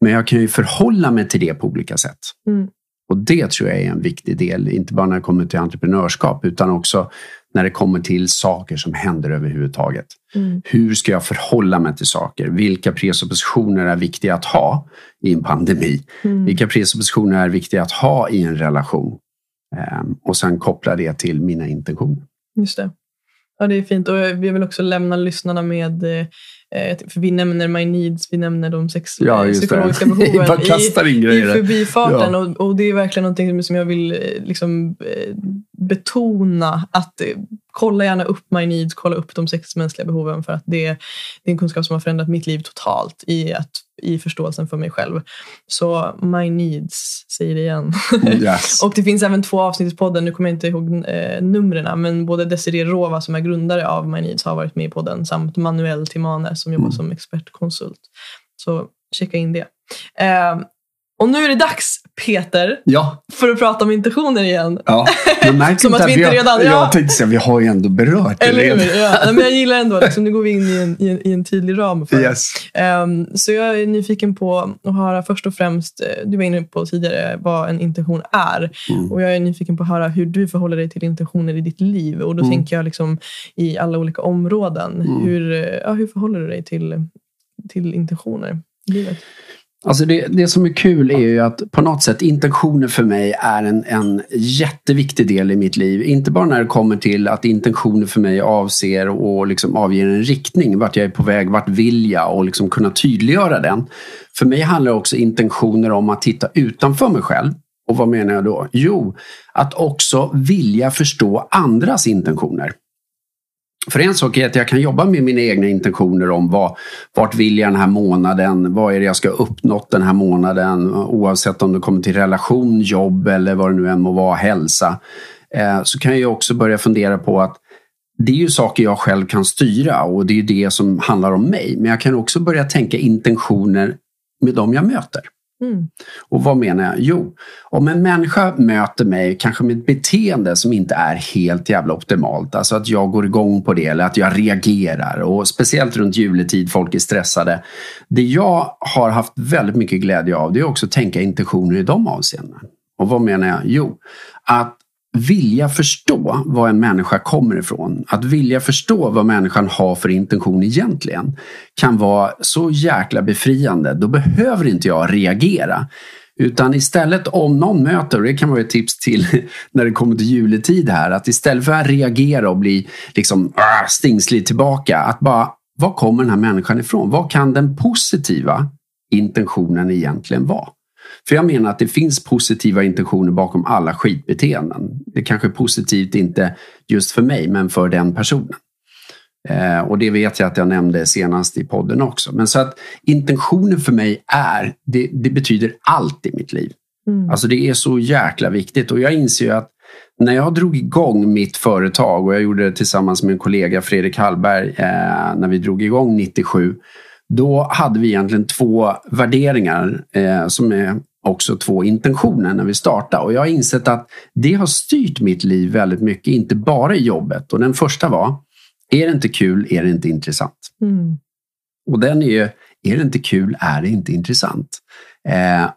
Men jag kan ju förhålla mig till det på olika sätt. Mm. Och det tror jag är en viktig del, inte bara när det kommer till entreprenörskap utan också när det kommer till saker som händer överhuvudtaget. Mm. Hur ska jag förhålla mig till saker? Vilka presuppositioner är viktiga att ha i en pandemi? Mm. Vilka presuppositioner är viktiga att ha i en relation? Um, och sen koppla det till mina intentioner. Just det. Ja, det är fint. Och vi vill också lämna lyssnarna med eh, för vi nämner My Needs, vi nämner de sex ja, psykologiska <laughs> det. behoven i, i förbifarten. Ja. Och, och, det är verkligen någonting som jag vill eh, liksom, eh, betona. Att kolla gärna upp My Needs, kolla upp de sex mänskliga behoven för att det, är en kunskap som har förändrat mitt liv totalt i, att, i förståelsen för mig själv. Så My Needs, säger det igen. Yes. <laughs> och det finns även två avsnitt i podden, nu kommer jag inte ihåg eh, numren, men både Desiree Rova som är grundare av My Needs har varit med i podden samt Manuel Timane som jobbar mm. som expertkonsult. Så checka in det. Eh, och nu är det dags, Peter, Ja, för att prata om intentioner igen. ja. Men märk <laughs> Som att vi inte redan- ja. Jag tänkte säga, vi har ju ändå berört det Eller redan. Ja. Men jag gillar ändå, liksom, nu går vi in i en, i en, i en tydlig ram. För. Yes. Ehm, så jag är nyfiken på att höra först och främst, eh, du var inne på tidigare vad en intention är. Mm. Och jag är nyfiken på att höra hur du förhåller dig till intentioner i ditt liv. Och då Mm. tänker jag liksom i alla olika områden. Mm. Hur, eh, ja, hur förhåller du dig till, till intentioner i livet? Alltså det, det som är kul är ju att på något sätt intentioner för mig är en, en jätteviktig del i mitt liv. Inte bara när det kommer till att intentioner för mig avser och liksom avger en riktning, vart jag är på väg, vart vill jag och liksom kunna tydliggöra den. För mig handlar också intentioner om att titta utanför mig själv. Och vad menar jag då? Jo, att också vilja förstå andras intentioner. För en sak är att jag kan jobba med mina egna intentioner om vad, vart vill jag den här månaden, vad är det jag ska uppnått den här månaden oavsett om det kommer till relation, jobb eller vad det nu än må vara, hälsa. Eh, så kan jag också börja fundera på att det är ju saker jag själv kan styra och det är det som handlar om mig. Men jag kan också börja tänka intentioner med dem jag möter. Mm. Och vad menar jag? Jo, om en människa möter mig kanske med ett beteende som inte är helt jävla optimalt. Alltså att jag går igång på det eller att jag reagerar. Och speciellt runt juletid, folk är stressade. Det jag har haft väldigt mycket glädje av det är också att tänka intentioner i de avseendena. Och vad menar jag? Jo, att vilja förstå var en människa kommer ifrån, att vilja förstå vad människan har för intention egentligen kan vara så jäkla befriande. Då behöver inte jag reagera. Utan istället om någon möter, och det kan vara ett tips till <laughs> när det kommer till juletid här, att istället för att reagera och bli liksom ah, stingslig tillbaka, att bara, var kommer den här människan ifrån? Vad kan den positiva intentionen egentligen vara? För jag menar att det finns positiva intentioner bakom alla skitbeteenden. Det kanske är positivt inte just för mig, men för den personen. Eh, och det vet jag att jag nämnde senast i podden också. Men så att intentionen för mig är, det, det betyder allt i mitt liv. Mm. Alltså det är så jäkla viktigt och jag inser ju att när jag drog igång mitt företag och jag gjorde det tillsammans med en kollega Fredrik Hallberg eh, när vi drog igång 97. Då hade vi egentligen två värderingar eh, som är också två intentioner när vi startade. Och jag har insett att det har styrt mitt liv väldigt mycket, inte bara i jobbet. Och den första var, är det inte kul, är det inte intressant. Mm. Och den är ju, är det inte kul, är det inte intressant. Eh,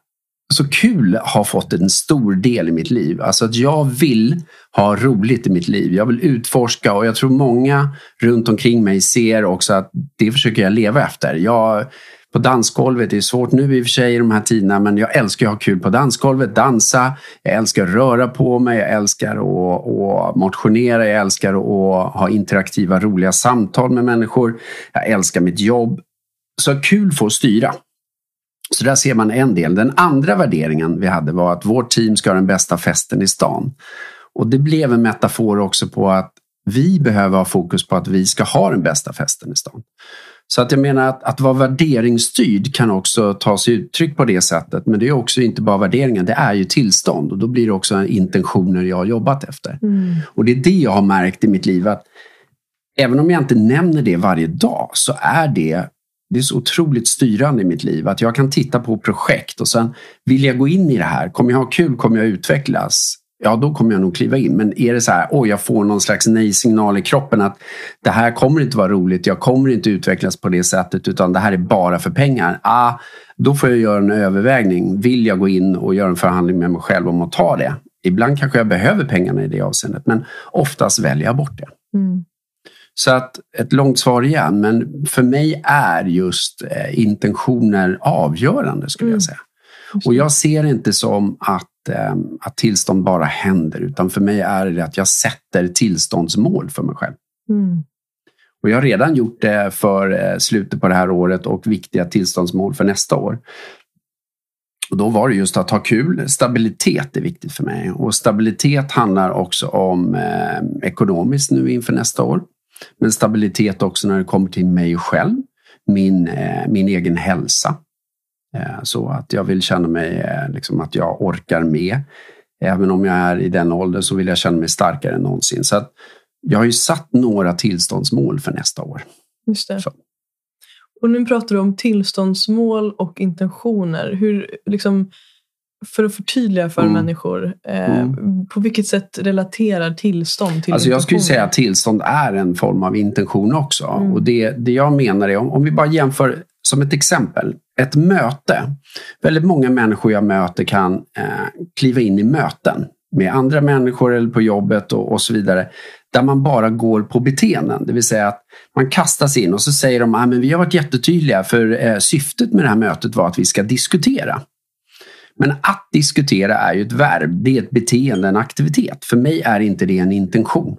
så kul har fått en stor del i mitt liv. Alltså att jag vill ha roligt i mitt liv. Jag vill utforska och jag tror många runt omkring mig ser också att det försöker jag leva efter. Jag, på dansgolvet, det är svårt nu i och för sig i de här tiderna, men jag älskar att ha kul på dansgolvet, dansa, jag älskar att röra på mig, jag älskar att, att motionera, jag älskar att ha interaktiva, roliga samtal med människor. Jag älskar mitt jobb. Så kul får styra. Så där ser man en del. Den andra värderingen vi hade var att vårt team ska ha den bästa festen i stan. Och det blev en metafor också på att vi behöver ha fokus på att vi ska ha den bästa festen i stan. Så att jag menar att, att vara värderingsstyrd kan också ta sig uttryck på det sättet. Men det är också inte bara värderingen, det är ju tillstånd. Och då blir det också intentioner jag har jobbat efter. Mm. Och det är det jag har märkt i mitt liv att även om jag inte nämner det varje dag så är det det är så otroligt styrande i mitt liv att jag kan titta på projekt och sen vill jag gå in i det här, kommer jag ha kul, kommer jag utvecklas? Ja, då kommer jag nog kliva in. Men är det så här, oj, jag får någon slags nej-signal i kroppen att det här kommer inte vara roligt, jag kommer inte utvecklas på det sättet utan det här är bara för pengar. Ah, då får jag göra en övervägning. Vill jag gå in och göra en förhandling med mig själv om att ta det? Ibland kanske jag behöver pengarna i det avseendet, men oftast väljer jag bort det. Mm. Så att ett långt svar igen, men för mig är just eh, intentioner avgörande skulle Mm. jag säga. Och jag ser det inte som att, eh, att tillstånd bara händer, utan för mig är det att jag sätter tillståndsmål för mig själv. Mm. Och jag har redan gjort det för eh, slutet på det här året och viktiga tillståndsmål för nästa år. Och då var det just att ha kul. Stabilitet är viktigt för mig. Och stabilitet handlar också om eh, ekonomiskt nu inför nästa år. Men stabilitet också när det kommer till mig själv. Min, eh, min egen hälsa. Eh, så att jag vill känna mig, eh, liksom att jag orkar med. Även om jag är i den åldern så vill jag känna mig starkare än någonsin. Så jag har ju satt några tillståndsmål för nästa år. Just det. Så. Och nu pratar du om tillståndsmål och intentioner. Hur, liksom, för att förtydliga för mm. människor, eh, mm. på vilket sätt relaterar tillstånd till alltså Jag skulle säga att tillstånd är en form av intention också. Mm. Och det, det jag menar är, om, om vi bara jämför som ett exempel, ett möte. Väldigt många människor jag möter kan eh, kliva in i möten med andra människor eller på jobbet och, och, så vidare. Där man bara går på beteenden. Det vill säga att man kastas in och så säger de att ah, vi har varit jättetydliga för eh, syftet med det här mötet var att vi ska diskutera. Men att diskutera är ju ett verb, det är ett beteende, en aktivitet. För mig är inte det en intention.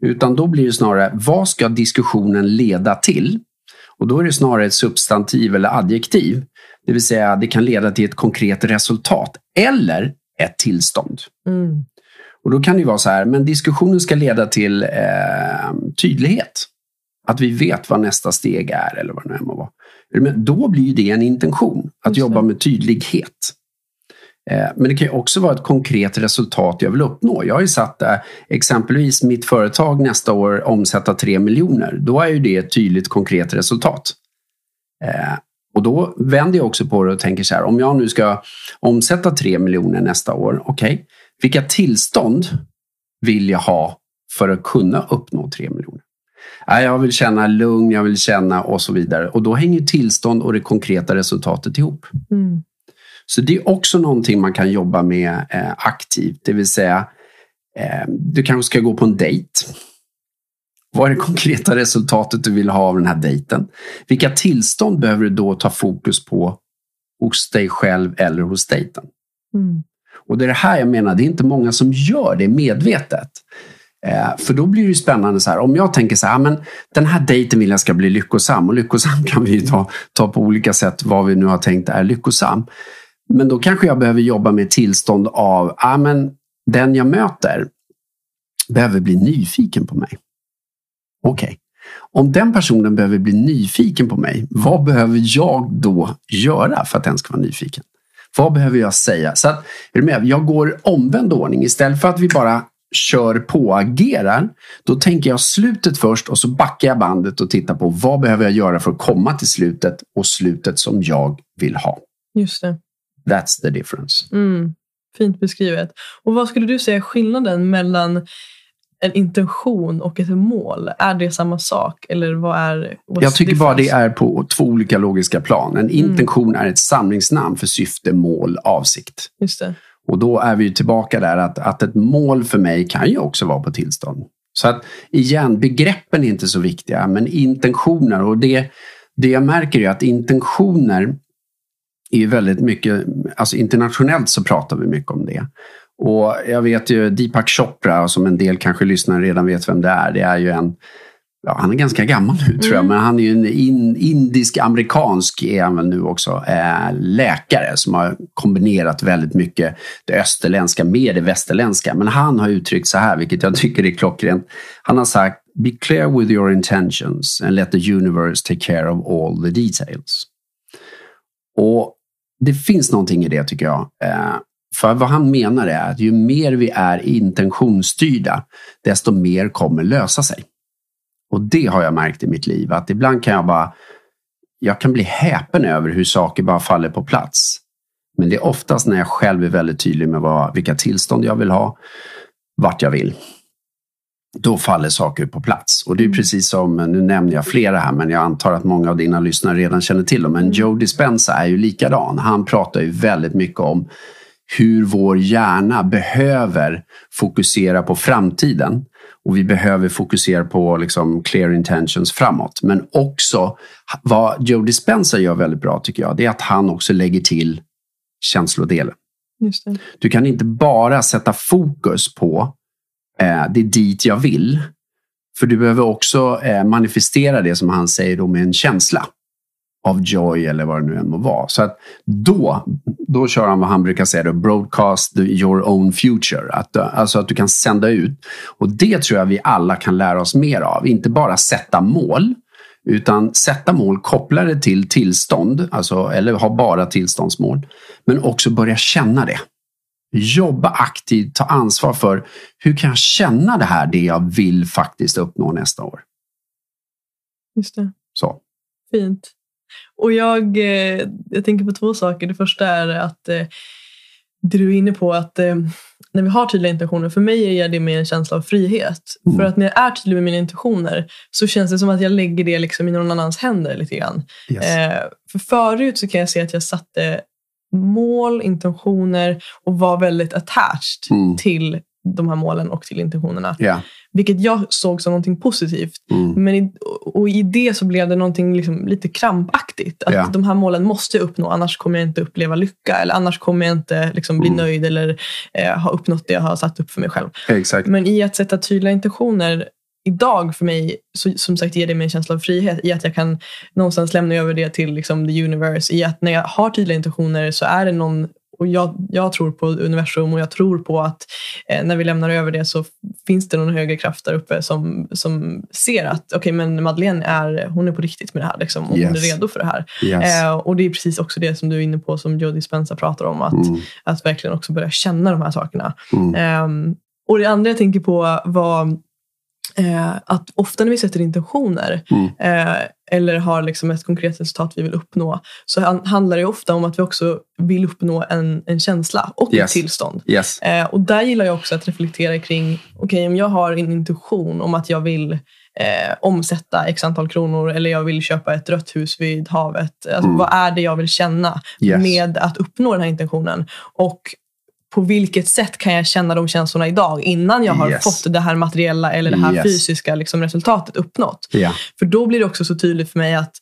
Utan då blir det snarare, vad ska diskussionen leda till? Och då är det snarare ett substantiv eller adjektiv. Det vill säga, det kan leda till ett konkret resultat eller ett tillstånd. Mm. Och då kan det vara så här, men diskussionen ska leda till eh, tydlighet. Att vi vet vad nästa steg är eller vad det nu må vara. Men då blir det en intention, att jobba med tydlighet. Eh, men det kan också vara ett konkret resultat jag vill uppnå. Jag har ju satt exempelvis mitt företag nästa år omsätta 3 miljoner. Då är ju det ett tydligt konkret resultat. Eh, och då vänder jag också på det och tänker så här, om jag nu ska omsätta 3 miljoner nästa år, okej, okay, vilka tillstånd vill jag ha för att kunna uppnå 3 miljoner? Jag vill känna lugn, jag vill känna och så vidare. Och då hänger tillstånd och det konkreta resultatet ihop. Mm. Så det är också någonting man kan jobba med eh, aktivt, det vill säga eh, du kanske ska gå på en dejt. Vad är det konkreta resultatet du vill ha av den här dejten? Vilka tillstånd behöver du då ta fokus på hos dig själv eller hos dejten? Mm. Och det är det här jag menar, det är inte många som gör det medvetet. Eh, för då blir det spännande så här, om jag tänker så här, men den här dejten vill jag ska bli lyckosam och lyckosam <laughs> kan vi ta, ta på olika sätt vad vi nu har tänkt är lyckosam. Men då kanske jag behöver jobba med tillstånd av, ja men den jag möter behöver bli nyfiken på mig. Okej, okay. om den personen behöver bli nyfiken på mig, vad behöver jag då göra för att den ska vara nyfiken? Vad behöver jag säga? Så att, är du med? Jag går omvänd ordning. Istället för att vi bara kör på och agerar, då tänker jag slutet först och så backar jag bandet och tittar på vad behöver jag göra för att komma till slutet och slutet som jag vill ha. Just det. That's the difference. Mm, fint beskrivet. Och vad skulle du säga är skillnaden mellan en intention och ett mål? Är det samma sak? Eller vad är Jag tycker bara det är på två olika logiska plan. En mm. intention är ett samlingsnamn för syfte, mål, avsikt. Just det. Och då är vi tillbaka där att, att ett mål för mig kan ju också vara på tillstånd. Så att igen, begreppen är inte så viktiga, men intentioner och det, det jag märker är att intentioner är ju väldigt mycket, alltså internationellt så pratar vi mycket om det. Och jag vet ju Deepak Chopra, som en del kanske lyssnare redan vet vem det är, det är ju en Ja, han är ganska gammal nu tror jag, mm. men han är ju en in, indisk-amerikansk, är han väl nu också, äh, läkare som har kombinerat väldigt mycket det österländska med det västerländska. Men han har uttryckt så här, vilket jag tycker är klockrent. Han har sagt Be clear with your intentions and let the universe take care of all the details. Och det finns någonting i det tycker jag. Eh, för vad han menar är att ju mer vi är intentionsstyrda, desto mer kommer lösa sig. Och det har jag märkt i mitt liv, att ibland kan jag bara, jag kan bli häpen över hur saker bara faller på plats. Men det är oftast när jag själv är väldigt tydlig med vad, vilka tillstånd jag vill ha, vart jag vill då faller saker på plats. Och det är mm. precis som, nu nämner jag flera här, men jag antar att många av dina lyssnare redan känner till dem. Men mm. Joe Dispenza är ju likadan. Han pratar ju väldigt mycket om hur vår hjärna behöver fokusera på framtiden. Och vi behöver fokusera på liksom clear intentions framåt. Men också vad Joe Dispenza gör väldigt bra tycker jag, det är att han också lägger till känslodelen. Du kan inte bara sätta fokus på Eh, det är dit jag vill. För du behöver också eh, manifestera det som han säger då med en känsla av joy eller vad det nu än må vara. Så att då, då kör han vad han brukar säga, då, broadcast your own future. Att, alltså att du kan sända ut. Och det tror jag vi alla kan lära oss mer av. Inte bara sätta mål, utan sätta mål kopplade till tillstånd, alltså, eller ha bara tillståndsmål. Men också börja känna det. Jobba aktivt, ta ansvar för hur kan jag känna det här, det jag vill faktiskt uppnå nästa år. Just det. Så. Fint. Och jag, eh, jag tänker på två saker. Det första är att eh, det du är inne på att eh, när vi har tydliga intentioner, för mig ger det mig en känsla av frihet. Mm. För att när jag är tydlig med mina intentioner så känns det som att jag lägger det liksom i någon annans händer lite grann. Yes. För förut så kan jag se att jag satte mål, intentioner och var väldigt attached mm. till de här målen och till intentionerna. Yeah. Vilket jag såg som någonting positivt. Mm. Men i, och i det så blev det någonting liksom lite krampaktigt. Att yeah. de här målen måste jag uppnå, annars kommer jag inte uppleva lycka. Eller annars kommer jag inte liksom bli mm. nöjd eller eh, ha uppnått det jag har satt upp för mig själv. Exakt. Men i att sätta tydliga intentioner idag för mig, så, som sagt ger det mig en känsla av frihet i att jag kan någonstans lämna över det till liksom, the universe. I att när jag har tydliga intentioner så är det någon och jag, jag tror på universum och jag tror på att eh, när vi lämnar över det så finns det någon högre kraft där uppe som, som ser att okej okay, men Madeleine är, hon är på riktigt med det här liksom, och yes. hon är redo för det här. Yes. Eh, och det är precis också det som du är inne på som Joe Dispenza pratar om. Att, mm. att verkligen också börja känna de här sakerna. Mm. Eh, och det andra jag tänker på var Eh, att ofta när vi sätter intentioner mm. eh, eller har liksom ett konkret resultat vi vill uppnå så handlar det ofta om att vi också vill uppnå en, en känsla och yes. ett tillstånd. Yes. Eh, och där gillar jag också att reflektera kring, okej okay, om jag har en intention om att jag vill eh, omsätta x antal kronor eller jag vill köpa ett rött hus vid havet. Alltså, mm. Vad är det jag vill känna yes. med att uppnå den här intentionen? Och på vilket sätt kan jag känna de känslorna idag innan jag har yes. fått det här materiella eller det här yes. fysiska liksom, resultatet uppnått. Yeah. För då blir det också så tydligt för mig att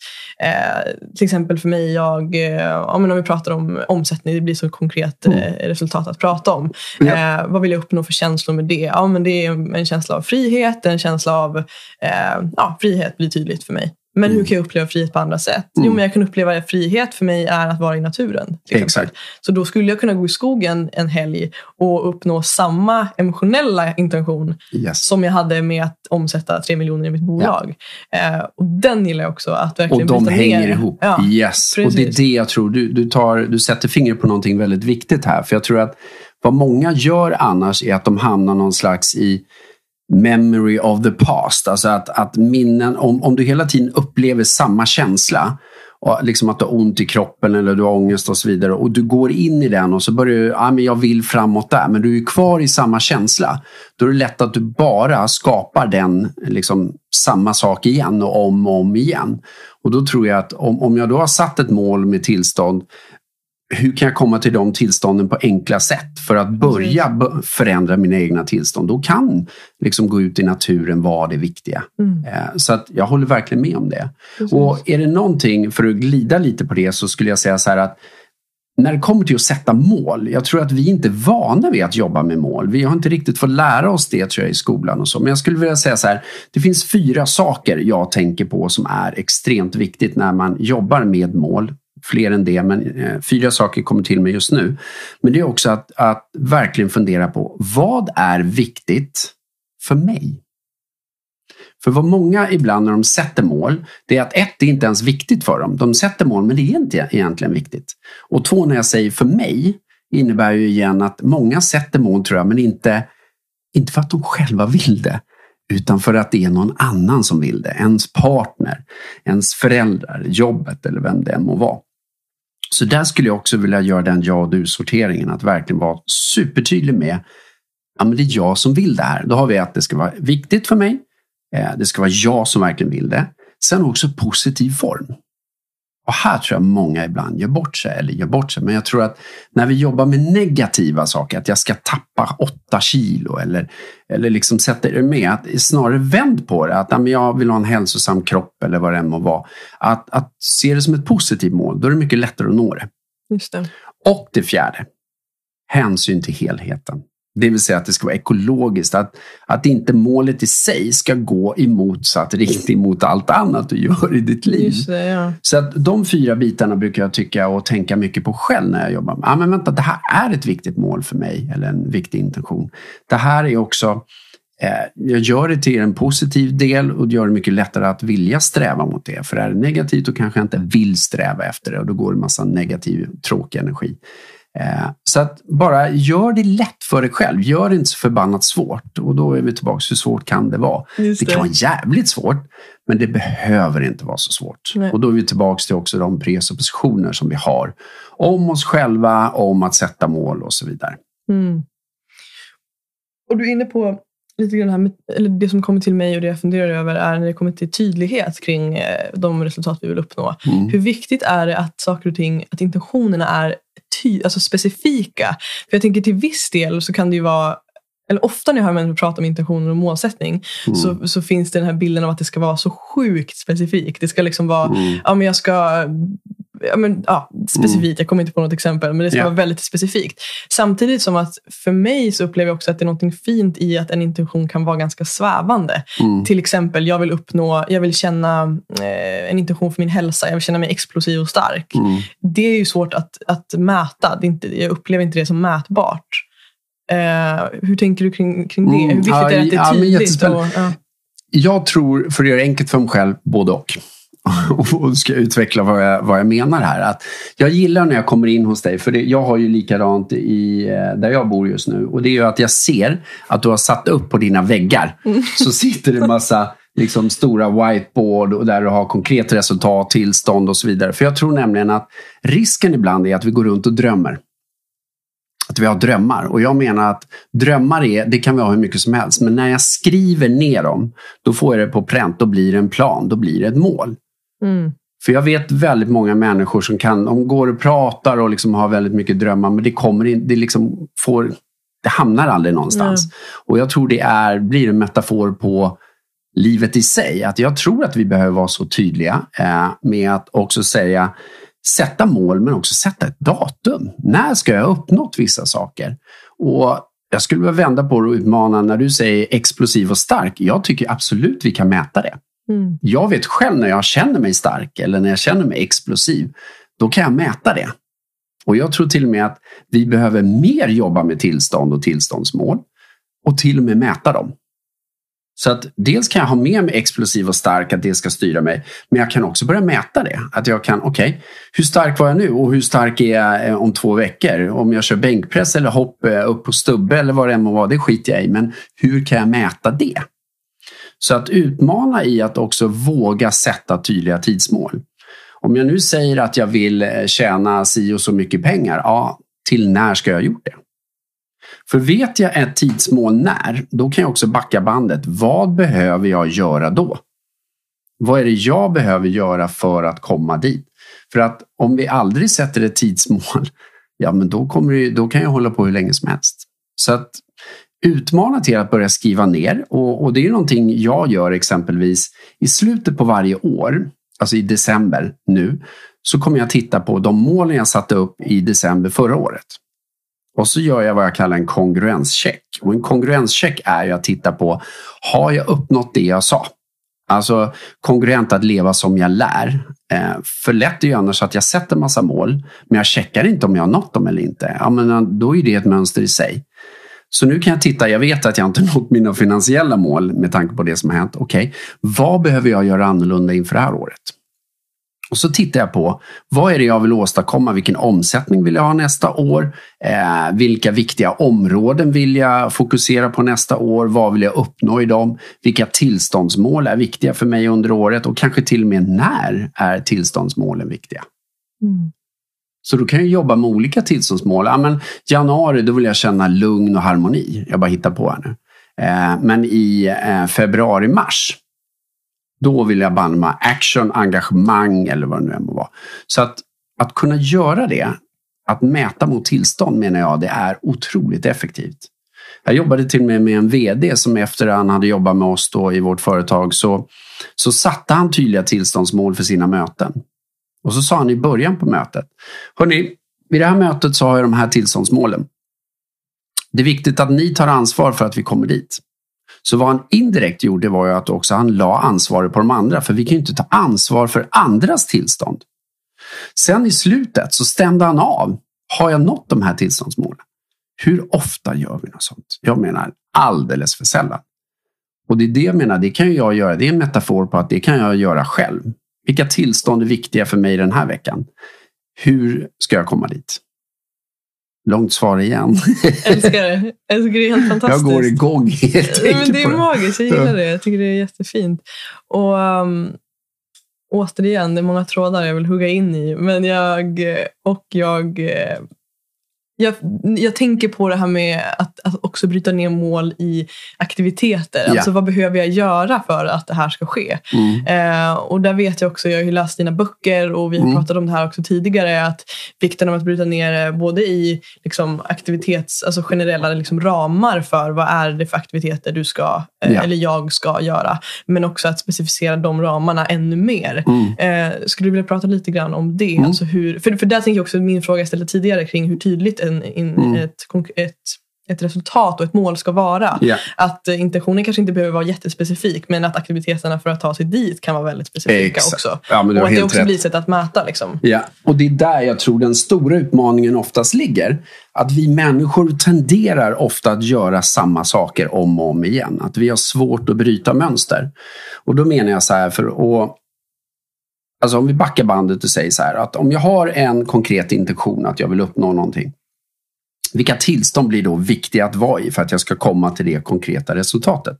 eh, till exempel för mig, jag, eh, ja, men om vi pratar om omsättning, det blir så konkret mm. eh, resultat att prata om. Yeah. vad vill jag uppnå för känslor med det? Ja, men det är en känsla av frihet, en känsla av eh, ja, frihet blir tydligt för mig. Men hur mm. kan jag uppleva frihet på andra sätt? Mm. Jo, men jag kan uppleva frihet för mig är att vara i naturen. Exakt. Så då skulle jag kunna gå i skogen en helg och uppnå samma emotionella intention yes. som jag hade med att omsätta tre miljoner i mitt bolag. Ja. Eh, och den gillar jag också. Att verkligen och de hänger ner. ihop. Ja, yes. Och det är det jag tror. Du, du, tar, du sätter fingret på någonting väldigt viktigt här. För jag tror att vad många gör annars är att de hamnar någon slags i memory of the past. Alltså att, att minnen, om, om du hela tiden upplever samma känsla och liksom att du har ont i kroppen eller du har ångest och så vidare och du går in i den och så börjar du, ja men jag vill framåt där, men du är kvar i samma känsla. Då är det lätt att du bara skapar den, liksom samma sak igen och om och om igen. Och då tror jag att om, om jag då har satt ett mål med tillstånd hur kan jag komma till de tillstånden på enkla sätt för att börja förändra mina egna tillstånd? Då kan liksom gå ut i naturen vara det viktiga. Mm. Eh, så att jag håller verkligen med om det. Precis. Och är det någonting, för att glida lite på det, så skulle jag säga så här att när det kommer till att sätta mål, jag tror att vi inte är vana vid att jobba med mål. Vi har inte riktigt fått lära oss det tror jag i skolan och så. Men jag skulle vilja säga så här, det finns fyra saker jag tänker på som är extremt viktigt när man jobbar med mål fler än det, men eh, fyra saker kommer till mig just nu. Men det är också att, att verkligen fundera på vad är viktigt för mig? För vad många ibland när de sätter mål, det är att ett, det är inte ens viktigt för dem. De sätter mål, men det är inte egentligen viktigt. Och två, när jag säger för mig, innebär ju igen att många sätter mål tror jag, men inte, inte för att de själva vill det. Utan för att det är någon annan som vill det. Ens partner, ens föräldrar, jobbet eller vem det än må vara. Så där skulle jag också vilja göra den jag och du-sorteringen. Att verkligen vara supertydlig med ja, men det är jag som vill det här. Då har vi att det ska vara viktigt för mig. Eh, det ska vara jag som verkligen vill det. Sen också positiv form. Och här tror jag många ibland gör bort sig, eller gör bort sig, men jag tror att när vi jobbar med negativa saker, att jag ska tappa åtta kilo eller, eller liksom sätter det med, att snarare vänd på det, att ja, jag vill ha en hälsosam kropp eller vad det än må vara. Att, att se det som ett positivt mål, då är det mycket lättare att nå det. Just det. Och det fjärde, hänsyn till helheten. Det vill säga att det ska vara ekologiskt. Att, att inte målet i sig ska gå i motsatt riktning mot allt annat du gör i ditt liv. Det, ja. Så att de fyra bitarna brukar jag tycka och tänka mycket på själv när jag jobbar. Med. Ah, men vänta, det här är ett viktigt mål för mig. Eller en viktig intention. Det här är också eh, jag gör det till en positiv del och gör det mycket lättare att vilja sträva mot det. För är det negativt då kanske jag inte vill sträva efter det och då går det en massa negativ, tråkig energi. Eh, så att bara gör det lätt för dig själv. Gör det inte så förbannat svårt. Och då är vi tillbaka, hur svårt kan det vara? Det. det. kan vara jävligt svårt, men det behöver inte vara så svårt. Nej. Och då är vi tillbaka till också de presuppositioner som vi har om oss själva, om att sätta mål och så vidare. Mm. Och du är inne på lite grann här med, eller det som kommer till mig och det jag funderar över är när det kommer till tydlighet kring eh, de resultat vi vill uppnå. Mm. Hur viktigt är det att saker och ting, att intentionerna är ty, alltså specifika? För jag tänker till viss del så kan det ju vara eller ofta när jag hör människor prata om intentioner och målsättning mm. så, så finns det den här bilden av att det ska vara så sjukt specifikt. Det ska liksom vara, mm. ja men jag ska ja, men, ja, specifikt, mm. jag kommer inte på något exempel, men det ska ja. vara väldigt specifikt. Samtidigt som att för mig så upplever jag också att det är något fint i att en intention kan vara ganska svävande. Mm. Till exempel, jag vill uppnå, jag vill känna eh, en intention för min hälsa, jag vill känna mig explosiv och stark. Mm. Det är ju svårt att, att mäta, det är inte, jag upplever inte det som mätbart. Eh, hur tänker du kring, kring det? Mm. Hur viktigt ja, är det att det är tydligt? Ja, och, jag tror, för att göra det enkelt för mig själv, både och. <laughs> och ska utveckla vad jag, vad jag menar här. Att jag gillar när jag kommer in hos dig, för det, jag har ju likadant i, eh, där jag bor just nu. Och det är ju att jag ser att du har satt upp på dina väggar mm. <laughs> så sitter det en massa liksom, stora whiteboard och där du har konkret resultat, tillstånd och så vidare. För jag tror nämligen att risken ibland är att vi går runt och drömmer. Att vi har drömmar. Och jag menar att drömmar är, det kan vi ha hur mycket som helst. Men när jag skriver ner dem, då får jag det på pränt. Då blir det en plan, då blir det ett mål. Mm. För jag vet väldigt många människor som kan, de går och pratar och liksom har väldigt mycket drömmar men det kommer in, det liksom får, det hamnar aldrig någonstans. Mm. Och jag tror det är, blir en metafor på livet i sig. Att jag tror att vi behöver vara så tydliga eh, med att också säga sätta mål men också sätta ett datum. När ska jag ha uppnått vissa saker? Och jag skulle vilja vända på det och utmana när du säger explosiv och stark. Jag tycker absolut vi kan mäta det. Mm. Jag vet själv när jag känner mig stark eller när jag känner mig explosiv. Då kan jag mäta det. Och jag tror till och med att vi behöver mer jobba med tillstånd och tillståndsmål och till och med mäta dem. Så att dels kan jag ha med mig explosiv och stark, att det ska styra mig. Men jag kan också börja mäta det. Att jag kan, okej, okay, hur stark var jag nu och hur stark är jag eh, om två veckor? Om jag kör bänkpress eller hopp eh, upp på stubbe eller vad det än må vara, det skiter jag i. Men hur kan jag mäta det? Så att utmana i att också våga sätta tydliga tidsmål. Om jag nu säger att jag vill eh, tjäna si och så mycket pengar, ja, till när ska jag ha gjort det? För vet jag ett tidsmål när, då kan jag också backa bandet. Vad behöver jag göra då? Vad är det jag behöver göra för att komma dit? För att om vi aldrig sätter ett tidsmål, <laughs> ja men då, kommer det, då kan jag hålla på hur länge som helst. Så att utmana till att börja skriva ner. Och, och, det är någonting jag gör exempelvis i slutet på varje år, alltså i december nu, så kommer jag titta på de målen jag satte upp i december förra året. Och så gör jag vad jag kallar en kongruenscheck. Och en kongruenscheck är ju att titta på, har jag uppnått det jag sa? Alltså kongruent att leva som jag lär. Eh, för lätt är ju annars att jag sätter massa mål, men jag checkar inte om jag har nått dem eller inte. Ja, men då är det ett mönster i sig. Så nu kan jag titta, jag vet att jag inte <laughs> nått mina finansiella mål med tanke på det som har hänt. Okej, okay, vad behöver jag göra annorlunda inför det här året? Och så tittar jag på vad är det jag vill åstadkomma? Vilken omsättning vill jag ha nästa år? Eh, vilka viktiga områden vill jag fokusera på nästa år? Vad vill jag uppnå i dem? Vilka tillståndsmål är viktiga för mig under året? Och kanske till och med när är tillståndsmålen viktiga? Mm. Så då kan jag jobba med olika tillståndsmål. Ja, men januari, då vill jag känna lugn och harmoni. Jag bara hittar på här nu. Eh, men i eh, februari, mars, då vill jag banna action, engagemang eller vad det nu än må vara. Så att, att kunna göra det, att mäta mot tillstånd menar jag, det är otroligt effektivt. Jag jobbade till och med med en VD som efter att han hade jobbat med oss då i vårt företag så, så satte han tydliga tillståndsmål för sina möten. Och så sa han i början på mötet. Hörni, vid det här mötet så har jag de här tillståndsmålen. Det är viktigt att ni tar ansvar för att vi kommer dit. Så vad han indirekt gjorde var ju att också han la ansvaret på de andra. För vi kan ju inte ta ansvar för andras tillstånd. Sen i slutet så stämde han av. Har jag nått de här tillståndsmålen? Hur ofta gör vi något sånt? Jag menar alldeles för sällan. Och det är det jag menar, det kan jag göra. Det är en metafor på att det kan jag göra själv. Vilka tillstånd är viktiga för mig den här veckan? Hur ska jag komma dit? Långt svar igen. <laughs> älskar det. Tycker det är helt fantastiskt. Jag går igång helt Men Det är magiskt. Jag gillar det. Jag tycker det är jättefint. Och um, återigen, det är många trådar jag vill hugga in i. Men jag och jag eh, jag, jag tänker på det här med att, att också bryta ner mål i aktiviteter. Yeah. Alltså vad behöver jag göra för att det här ska ske? Mm. Eh, och där vet jag också, jag har ju läst dina böcker och vi har mm. pratat om det här också tidigare, att vikten av att bryta ner både i liksom, aktivitets, alltså generella liksom, ramar för vad är det för aktiviteter du ska, eh, yeah. eller jag ska göra. Men också att specificera de ramarna ännu mer. Mm. Eh, skulle du vilja prata lite grann om det? Mm. Alltså hur, för, för där tänker jag också min fråga jag ställde tidigare kring hur tydligt en, in, mm. ett, ett, ett resultat och ett mål ska vara. Yeah. Att eh, intentionen kanske inte behöver vara jättespecifik men att aktiviteterna för att ta sig dit kan vara väldigt specifika Exakt. också. Ja, och att det också rätt. blir ett sätt att mäta. Liksom. Ja, och det är där jag tror den stora utmaningen oftast ligger. Att vi människor tenderar ofta att göra samma saker om och om igen. Att vi har svårt att bryta mönster. Och då menar jag så här, för att Alltså om vi backar bandet och säger så här att om jag har en konkret intention att jag vill uppnå någonting. Vilka tillstånd blir då viktiga att vara i för att jag ska komma till det konkreta resultatet?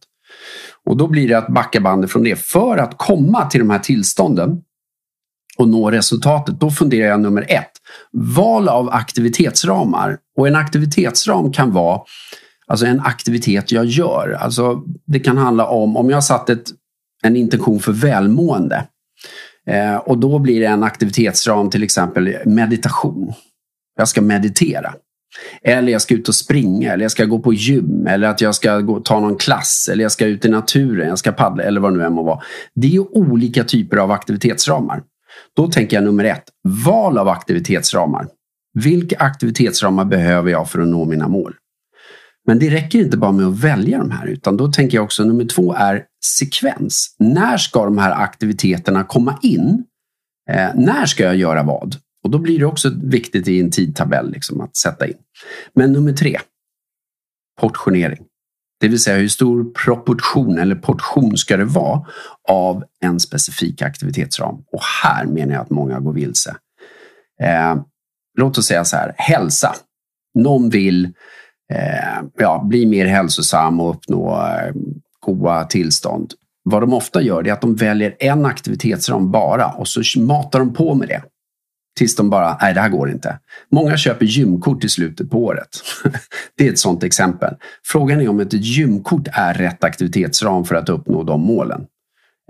Och då blir det att backa bandet från det. För att komma till de här tillstånden och nå resultatet, då funderar jag nummer ett. Val av aktivitetsramar. Och en aktivitetsram kan vara alltså en aktivitet jag gör. Alltså, det kan handla om, om jag har satt ett, en intention för välmående Eh, och då blir det en aktivitetsram, till exempel meditation. Jag ska meditera. Eller jag ska ut och springa, eller jag ska gå på gym, eller att jag ska gå, ta någon klass, eller jag ska ut i naturen, jag ska paddla, eller vad det nu än må vara. Det är olika typer av aktivitetsramar. Då tänker jag nummer ett, val av aktivitetsramar. Vilka aktivitetsramar behöver jag för att nå mina mål? Men det räcker inte bara med att välja de här utan då tänker jag också nummer två är sekvens. När ska de här aktiviteterna komma in? Eh, när ska jag göra vad? Och då blir det också viktigt i en tidtabell liksom, att sätta in. Men nummer tre, portionering. Det vill säga hur stor proportion eller portion ska det vara av en specifik aktivitetsram? Och här menar jag att många går vilse. Eh, låt oss säga så här, hälsa. Någon vill eh, ja, bli mer hälsosam och uppnå eh, goda tillstånd. Vad de ofta gör är att de väljer en aktivitetsram bara och så matar de på med det. Tills de bara, nej det här går inte. Många köper gymkort i slutet på året. <laughs> det är ett sådant exempel. Frågan är om ett gymkort är rätt aktivitetsram för att uppnå de målen.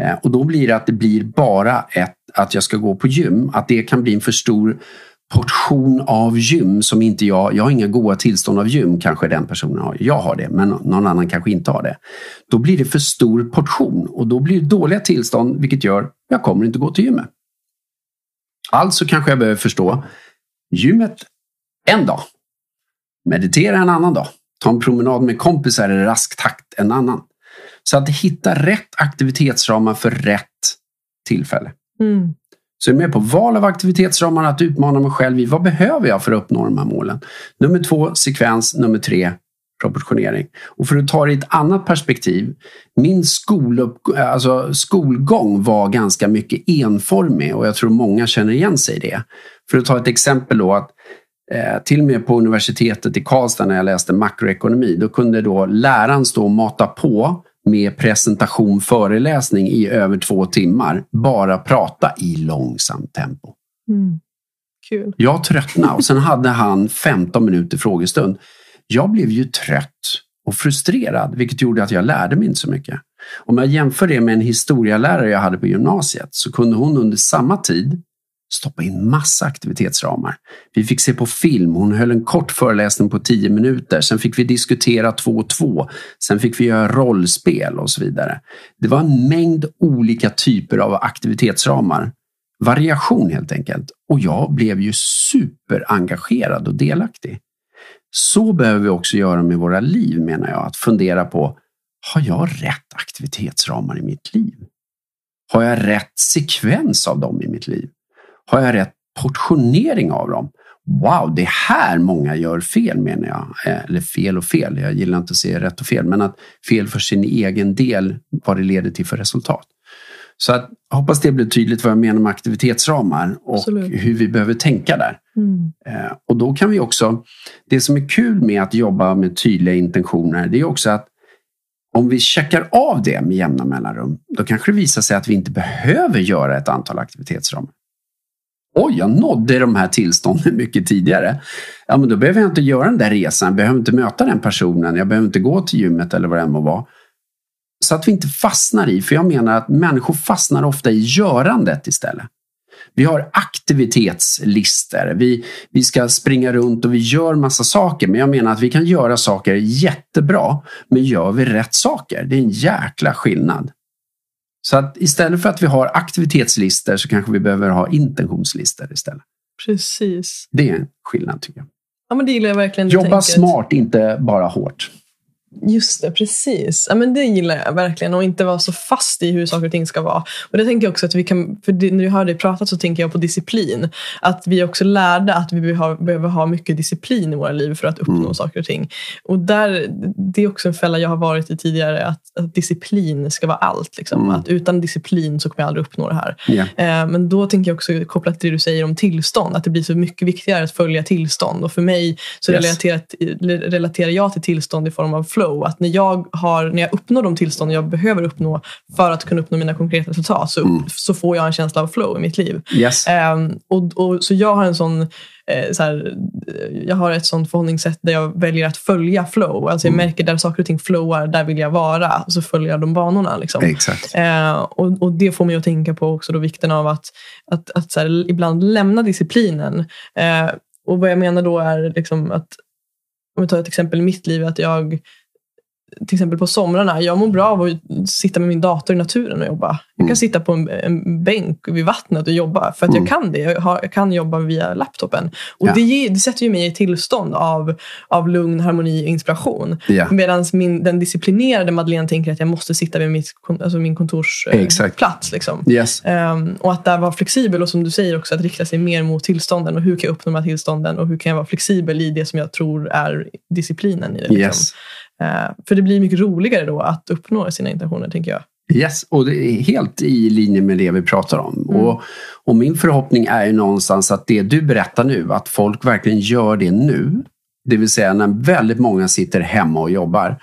Eh, och då blir det att det blir bara ett, att jag ska gå på gym. Att det kan bli en för stor portion av gym som inte jag, jag har inga goda tillstånd av gym kanske den personen har. Jag har det, men någon annan kanske inte har det. Då blir det för stor portion och då blir det dåliga tillstånd vilket gör jag kommer inte gå till gymmet. Alltså kanske jag behöver förstå gymmet en dag. Meditera en annan dag. Ta en promenad med kompisar i rask takt en annan. Så att hitta rätt aktivitetsramar för rätt tillfälle. Mm. Så jag är med på val av aktivitetsramar, att utmana mig själv i vad behöver jag för att uppnå de här målen. Nummer två, sekvens. Nummer tre, proportionering. Och för att ta det i ett annat perspektiv. Min skolupp, alltså skolgång var ganska mycket enformig och jag tror många känner igen sig i det. För att ta ett exempel då. att eh, Till och med på universitetet i Karlstad när jag läste makroekonomi, då kunde då läraren stå och mata på med presentation, föreläsning i över två timmar. Bara prata i långsamt tempo. Mm. Kul. Jag tröttnade och sen hade han 15 minuter frågestund. Jag blev ju trött och frustrerad, vilket gjorde att jag lärde mig inte så mycket. Om jag jämför det med en historielärare jag hade på gymnasiet så kunde hon under samma tid stoppa in massa aktivitetsramar. Vi fick se på film, hon höll en kort föreläsning på tio minuter. Sen fick vi diskutera två och två. Sen fick vi göra rollspel och så vidare. Det var en mängd olika typer av aktivitetsramar. Variation helt enkelt. Och jag blev ju superengagerad och delaktig. Så behöver vi också göra med våra liv menar jag. Att fundera på, har jag rätt aktivitetsramar i mitt liv? Har jag rätt sekvens av dem i mitt liv? Har jag rätt portionering av dem? Wow, det är här många gör fel menar jag. Eh, eller fel och fel, jag gillar inte att säga rätt och fel, men att fel för sin egen del, vad det leder till för resultat. Så att, hoppas det blir tydligt vad jag menar med aktivitetsramar och Absolut. hur vi behöver tänka där. Mm. Eh, och då kan vi också, det som är kul med att jobba med tydliga intentioner, det är också att om vi checkar av det med jämna mellanrum, då kanske det visar sig att vi inte behöver göra ett antal aktivitetsramar. Oj, jag nådde de här tillstånden <laughs> mycket tidigare. Ja, men då behöver jag inte göra den där resan, jag behöver inte möta den personen, jag behöver inte gå till gymmet eller vad det än må vara. Så att vi inte fastnar i, för jag menar att människor fastnar ofta i görandet istället. Vi har aktivitetslister. Vi, vi ska springa runt och vi gör massa saker. Men jag menar att vi kan göra saker jättebra. Men gör vi rätt saker? Det är en jäkla skillnad. Så att istället för att vi har aktivitetslister så kanske vi behöver ha intentionslister istället. Precis. Det är en skillnad tycker jag. Ja, men det gillar jag verkligen. Jobba smart, inte bara hårt. Just det, precis. Ja, men det gillar jag verkligen. Och inte vara så fast i hur saker och ting ska vara. Och det tänker jag också att vi kan, för när jag hör dig prata så tänker jag på disciplin. Att vi också lärde att vi behöver ha, behöver ha mycket disciplin i våra liv för att uppnå mm. saker och ting. Och där, det är också en fälla jag har varit i tidigare. Att, att disciplin ska vara allt. Liksom. Mm. Att utan disciplin så kommer jag aldrig uppnå det här. Yeah. Eh, men då tänker jag också kopplat till det du säger om tillstånd. Att det blir så mycket viktigare att följa tillstånd. Och för mig så yes. relaterar jag till tillstånd i form av flow flow. Att när jag, har, när jag uppnår de tillstånd jag behöver uppnå för att kunna uppnå mina konkreta resultat så, mm. så får jag en känsla av flow i mitt liv. Yes. Um, och, och, så jag har en sån eh, så här, jag har ett sånt förhållningssätt där jag väljer att följa flow. Alltså jag mm. märker där saker och ting flowar, där vill jag vara. Och så följer jag de banorna. Liksom. Exakt. Eh, och, och, det får mig att tänka på också då vikten av att, att, att så här, ibland lämna disciplinen. Eh, och vad jag menar då är liksom att, om vi tar ett exempel i mitt liv, att jag till exempel på somrarna, jag mår bra av att sitta med min dator i naturen och jobba. Jag kan mm. sitta på en, en bänk vid vattnet och jobba för att mm. jag kan det. Jag, har, jag, kan jobba via laptopen. Och ja. det, ger, det, sätter ju mig i tillstånd av, av lugn, harmoni och inspiration. Ja. Medan den disciplinerade Madeleine tänker att jag måste sitta vid mitt, alltså min kontorsplats. Liksom. Yes. Um, och att där vara flexibel och som du säger också att rikta sig mer mot tillstånden. Och hur kan jag uppnå de här tillstånden och hur kan jag vara flexibel i det som jag tror är disciplinen i det. Liksom. Yes. Eh, för det blir mycket roligare då att uppnå sina intentioner, tänker jag. Yes, och det är helt i linje med det vi pratar om. Mm. Och, och min förhoppning är ju någonstans att det du berättar nu, att folk verkligen gör det nu. Det vill säga när väldigt många sitter hemma och jobbar.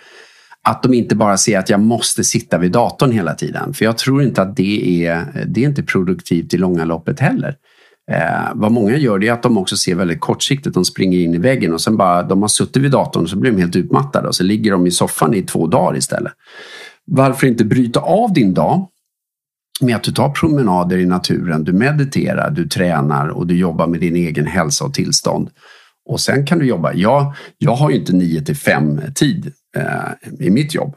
Att de inte bara ser att jag måste sitta vid datorn hela tiden. För jag tror inte att det är, det är inte produktivt i långa loppet heller. Eh, vad många gör det är att de också ser väldigt kortsiktigt. De springer in i väggen och sen bara, de har suttit vid datorn och så blir de helt utmattade och så ligger de i soffan i två dagar istället. Varför inte bryta av din dag med att du tar promenader i naturen, du mediterar, du tränar och du jobbar med din egen hälsa och tillstånd. Och sen kan du jobba. Jag, jag har ju inte 9 till 5 tid eh, i mitt jobb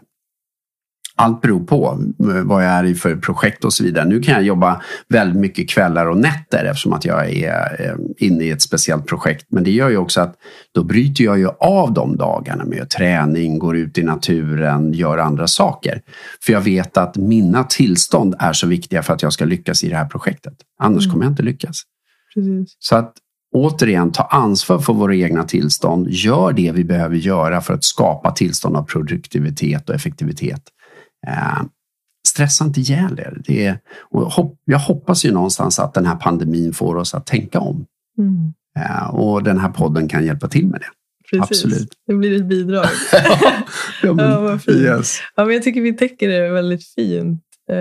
allt beror på eh, vad jag är i för projekt och så vidare. Nu kan jag jobba väldigt mycket kvällar och nätter eftersom att jag är eh, inne i ett speciellt projekt. Men det gör ju också att då bryter jag ju av de dagarna med träning, går ut i naturen, gör andra saker. För jag vet att mina tillstånd är så viktiga för att jag ska lyckas i det här projektet. Annars mm. kommer jag inte lyckas. Precis. Så att återigen ta ansvar för våra egna tillstånd. Gör det vi behöver göra för att skapa tillstånd av produktivitet och effektivitet. Eh, stressa inte ihjäl er. Det är, och hopp, jag hoppas ju någonstans att den här pandemin får oss att tänka om. Mm. Eh, och den här podden kan hjälpa till med det. Precis. Absolut. Det blir ett bidrag. <laughs> ja, men, ja, vad fint. Yes. Ja, men jag tycker vi täcker det väldigt fint. Eh,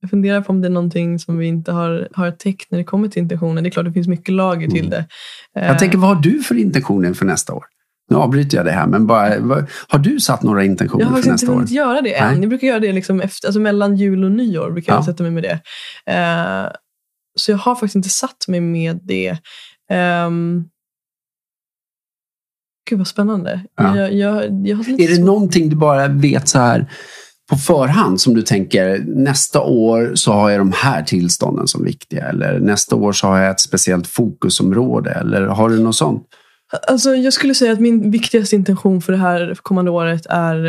jag funderar på om det är någonting som vi inte har, har täckt när det kommer till intentioner. Det är klart det finns mycket lager till mm. det. Jag tänker, vad har du för intentioner för nästa år? Nu avbryter jag det här, men bara, har du satt några intentioner för nästa år? Jag har inte hunnit göra det än. Nej. Jag brukar göra det liksom efter, alltså mellan jul och nyår. brukar ja. jag sätta mig med det. Uh, så jag har faktiskt inte satt mig med det. Um, Gud vad spännande. Ja. Jag, jag, jag är det så... någonting du bara vet så här på förhand som du tänker nästa år så har jag de här tillstånden som viktiga eller nästa år så har jag ett speciellt fokusområde eller har du något sånt? Alltså, jag skulle säga att min viktigaste intention för det här kommande året är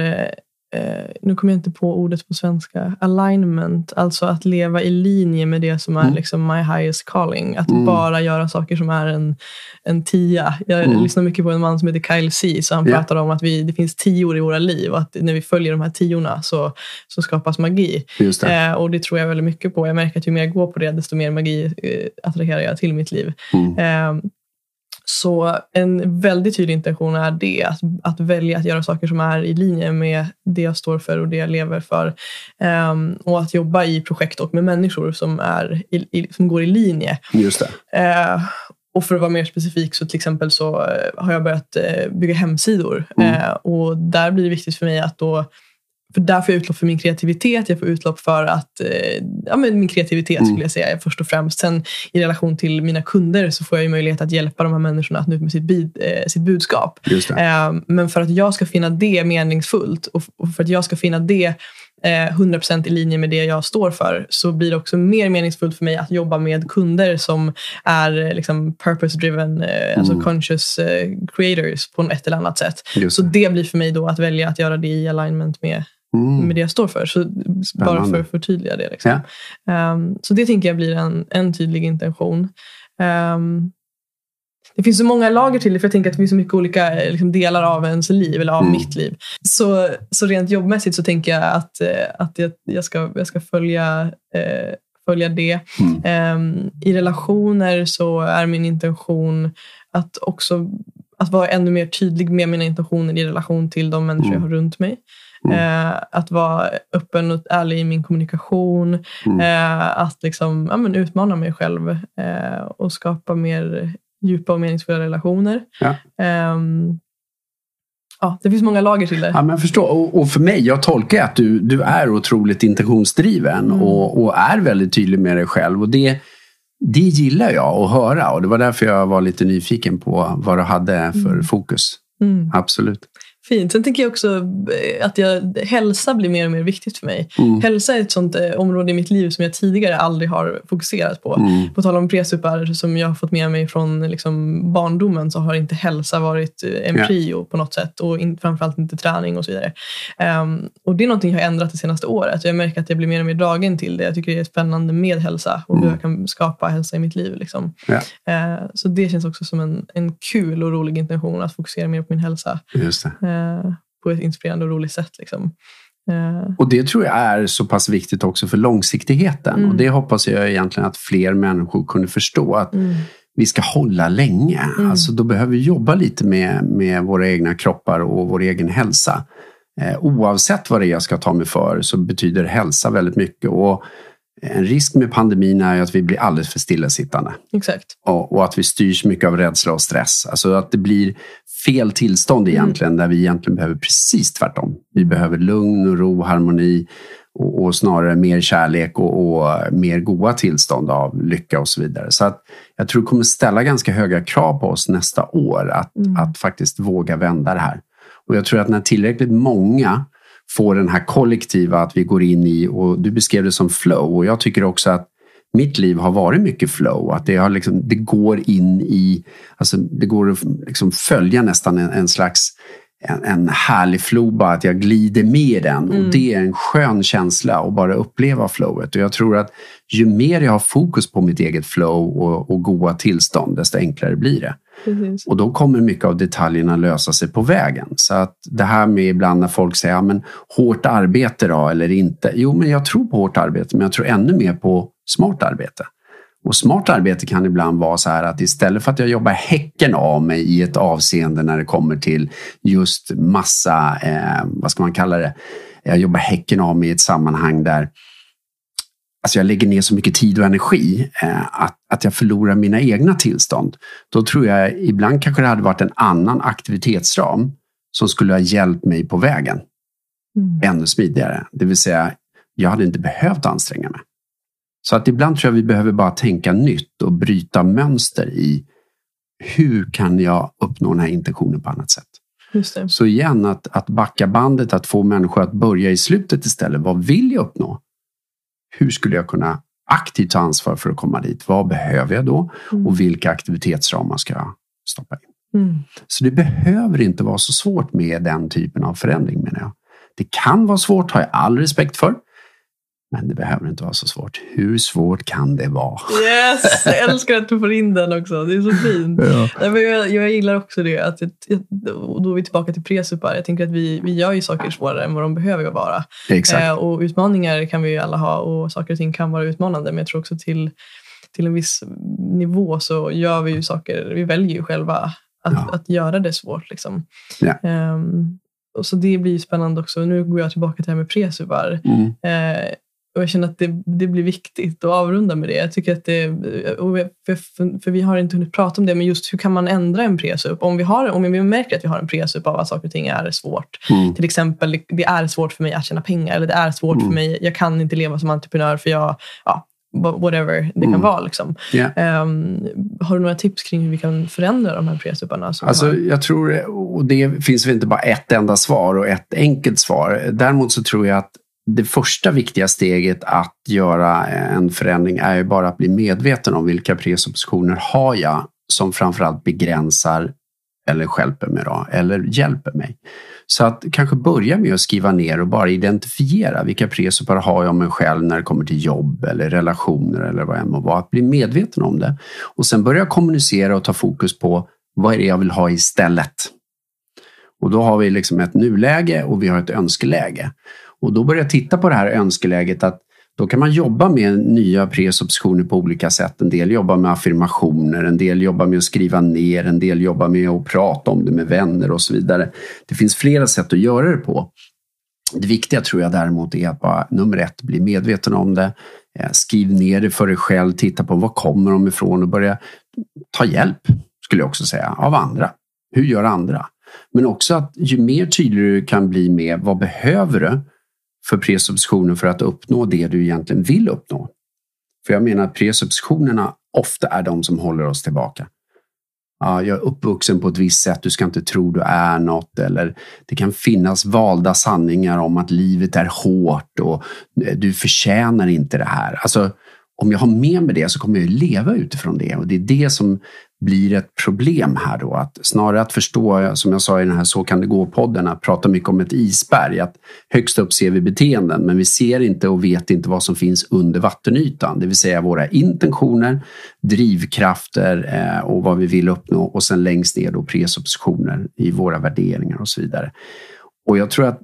eh, nu kommer jag inte på ordet på svenska, alignment. Alltså att leva i linje med det som är mm. liksom my highest calling. Att mm. bara göra saker som är en, en tia. Jag mm. lyssnar mycket på en man som heter Kyle C. Så han yeah. pratar om att vi, det finns tior i våra liv och att när vi följer de här tiorna så, så skapas magi. Det. Eh, och det tror jag väldigt mycket på. Jag märker att ju mer jag går på det desto mer magi eh, attraherar jag till mitt liv. Eh, så en väldigt tydlig intention är det, att, att välja att göra saker som är i linje med det jag står för och det jag lever för. Um, och att jobba i projekt och med människor som, är i, i, som går i linje. Just det. Uh, och för att vara mer specifik så till exempel så uh, har jag börjat uh, bygga hemsidor. Mm. och där blir det viktigt för mig att då för där får jag utlopp för min kreativitet. Jag får utlopp för att, eh, ja, men min kreativitet mm. skulle jag säga först och främst. Sen i relation till mina kunder så får jag möjlighet att hjälpa de här människorna att nå ut med sitt, bid, eh, sitt budskap. Eh, men för att jag ska finna det meningsfullt och, och för att jag ska finna det 100% eh, i linje med det jag står för så blir det också mer meningsfullt för mig att jobba med kunder som är eh, liksom purpose-driven, eh, alltså mm. alltså conscious creators på ett eller annat sätt. Så det blir för mig då att välja att göra det i alignment med mm. med det jag står för. Så bara för att förtydliga det. Liksom. Ja. Um, så det tänker jag blir en, en tydlig intention. Um, det finns så många lager till det, för jag tänker att det finns så mycket olika liksom, delar av ens liv, eller av mm. mitt liv. Så, så rent jobbmässigt så tänker jag att, eh, att jag, jag, ska, jag ska följa, eh, följa det. Mm. Um, I relationer så är min intention att också att vara ännu mer tydlig med mina intentioner i relation till de människor mm. jag har runt mig. Mm. Eh, att vara öppen och ärlig i min kommunikation. Mm. Eh, att liksom, ja, men utmana mig själv eh, och skapa mer djupa och meningsfulla relationer. Ja. Ehm, ja, det finns många lager till det. Ja, men jag förstår. Och, och för mig, jag tolkar att du, du är otroligt intentionsdriven mm. och, och, är väldigt tydlig med dig själv. Och det, det gillar jag att höra och det var därför jag var lite nyfiken på vad du hade för mm. fokus. Mm. Absolut. Fint. Sen tänker jag också eh, att jag, hälsa blir mer och mer viktigt för mig. Mm. Hälsa är ett sånt eh, område i mitt liv som jag tidigare aldrig har fokuserat på. Mm. På tal om presupar som jag har fått med mig från liksom, barndomen så har inte hälsa varit eh, en prio på något sätt och in, framförallt inte träning och så vidare. Um, och det är någonting jag har ändrat det senaste året. Jag märker att jag blir mer och mer dragen till det. Jag tycker det är spännande med hälsa och mm. hur jag kan skapa hälsa i mitt liv. Liksom. Ja. Uh, så det känns också som en, en kul och rolig intention att fokusera mer på min hälsa. Just det. Uh, Eh, på ett inspirerande och roligt sätt. Liksom. Eh. Och det tror jag är så pass viktigt också för långsiktigheten. Mm. Och det hoppas jag egentligen att fler människor kunde förstå. Att mm. vi ska hålla länge. Mm. Alltså då behöver vi jobba lite med, med våra egna kroppar och vår egen hälsa. Eh, oavsett vad det är jag ska ta mig för så betyder hälsa väldigt mycket. Och en risk med pandemin är att vi blir alldeles för stillasittande. Exakt. Och, och, att vi styrs mycket av rädsla och stress. Alltså att det blir fel tillstånd mm. egentligen, mm. där vi egentligen behöver precis tvärtom. Vi behöver lugn och ro, harmoni och, och snarare mer kärlek och, och, mer goda tillstånd av lycka och så vidare. Så att jag tror det kommer ställa ganska höga krav på oss nästa år att, mm. att faktiskt våga vända det här. Och jag tror att när tillräckligt många får den här kollektiva att vi går in i, och du beskrev det som flow och jag tycker också att mitt liv har varit mycket flow. Att det, har liksom, det går in i, alltså det går att liksom följa nästan en, en slags en, en härlig flow, bara att jag glider med den. Mm. Och det är en skön känsla att bara uppleva flowet. Och jag tror att ju mer jag har fokus på mitt eget flow och, och goda tillstånd, desto enklare blir det. Precis. Och då kommer mycket av detaljerna lösa sig på vägen. Så att det här med ibland när folk säger, ja, men hårt arbete då eller inte? Jo, men jag tror på hårt arbete, men jag tror ännu mer på smart arbete. Och smart arbete kan ibland vara så här att istället för att jag jobbar häcken av mig i ett avseende när det kommer till just massa, eh, vad ska man kalla det? Jag jobbar häcken av mig i ett sammanhang där alltså jag lägger ner så mycket tid och energi eh, att, att jag förlorar mina egna tillstånd. Då tror jag ibland kanske det hade varit en annan aktivitetsram som skulle ha hjälpt mig på vägen. Mm. Ännu smidigare. Det vill säga, jag hade inte behövt anstränga mig. Så att ibland tror jag vi behöver bara tänka nytt och bryta mönster i hur kan jag uppnå den här intentionen på annat sätt. Så igen, att, att backa bandet, att få människor att börja i slutet istället. Vad vill jag uppnå? Hur skulle jag kunna aktivt ta ansvar för att komma dit? Vad behöver jag då? Mm. Och vilka aktivitetsramar ska jag stoppa in? Mm. Så det behöver inte vara så svårt med den typen av förändring menar jag. Det kan vara svårt, har jag all respekt för. Men det behöver inte vara så svårt. Hur svårt kan det vara? Yes! Jag älskar att du får in den också. Det är så fint. <laughs> Ja. Jag, jag gillar också det. Att, då är vi tillbaka till presupar. Jag tänker att vi, vi gör ju saker svårare än vad de behöver vara. Exakt. Eh, och utmaningar kan vi ju alla ha och saker och ting kan vara utmanande. Men jag tror också till, till en viss nivå så gör vi ju saker. Vi väljer ju själva att, ja. att göra det svårt. Liksom. Ja. Um, och så det blir spännande också. Nu går jag tillbaka till det här med presupar. Mm. Eh, och jag känner att det, det blir viktigt att avrunda med det. Jag tycker att det, för, för, vi har inte hunnit prata om det, men just hur kan man ändra en presup? Om vi, har, om vi märker att vi har en presup av att saker och ting är svårt. Mm. Till exempel, det är svårt för mig att tjäna pengar. Eller det är svårt mm. för mig, jag kan inte leva som entreprenör för jag, ja, whatever det kan mm. vara. Liksom. Yeah. Um, har du några tips kring hur vi kan förändra de här presuparna? Alltså, jag tror, och det finns väl inte bara ett enda svar och ett enkelt svar. Däremot så tror jag att det första viktiga steget att göra en förändring är ju bara att bli medveten om vilka presuppositioner har jag som framförallt begränsar eller hjälper mig då, eller hjälper mig. Så att kanske börja med att skriva ner och bara identifiera vilka presuppar har jag om mig själv när det kommer till jobb eller relationer eller vad det än må vara. Att bli medveten om det och sen börja kommunicera och ta fokus på vad är det jag vill ha istället. Och då har vi liksom ett nuläge och vi har ett önskeläge. Och då börjar jag titta på det här önskeläget att då kan man jobba med nya presuppositioner på olika sätt. En del jobbar med affirmationer, en del jobbar med att skriva ner, en del jobbar med att prata om det med vänner och så vidare. Det finns flera sätt att göra det på. Det viktiga tror jag däremot är att bara nummer ett, bli medveten om det. Eh, skriv ner det för dig själv, titta på var kommer de ifrån och börja ta hjälp, skulle jag också säga, av andra. Hur gör andra? Men också att ju mer tydlig du kan bli med vad behöver du för presuppositionen för att uppnå det du egentligen vill uppnå. För jag menar att presuppositionerna ofta är de som håller oss tillbaka. Ja, jag är uppvuxen på ett visst sätt, du ska inte tro du är något. Eller det kan finnas valda sanningar om att livet är hårt och du förtjänar inte det här. Alltså, om jag har med mig det så kommer jag leva utifrån det och det är det som blir ett problem här då. Att snarare att förstå, som jag sa i den här Så kan det gå-podden, att prata mycket om ett isberg. Att högst upp ser vi beteenden men vi ser inte och vet inte vad som finns under vattenytan. Det vill säga våra intentioner, drivkrafter eh, och vad vi vill uppnå och sen längst ner då presuppositioner i våra värderingar och så vidare. Och jag tror att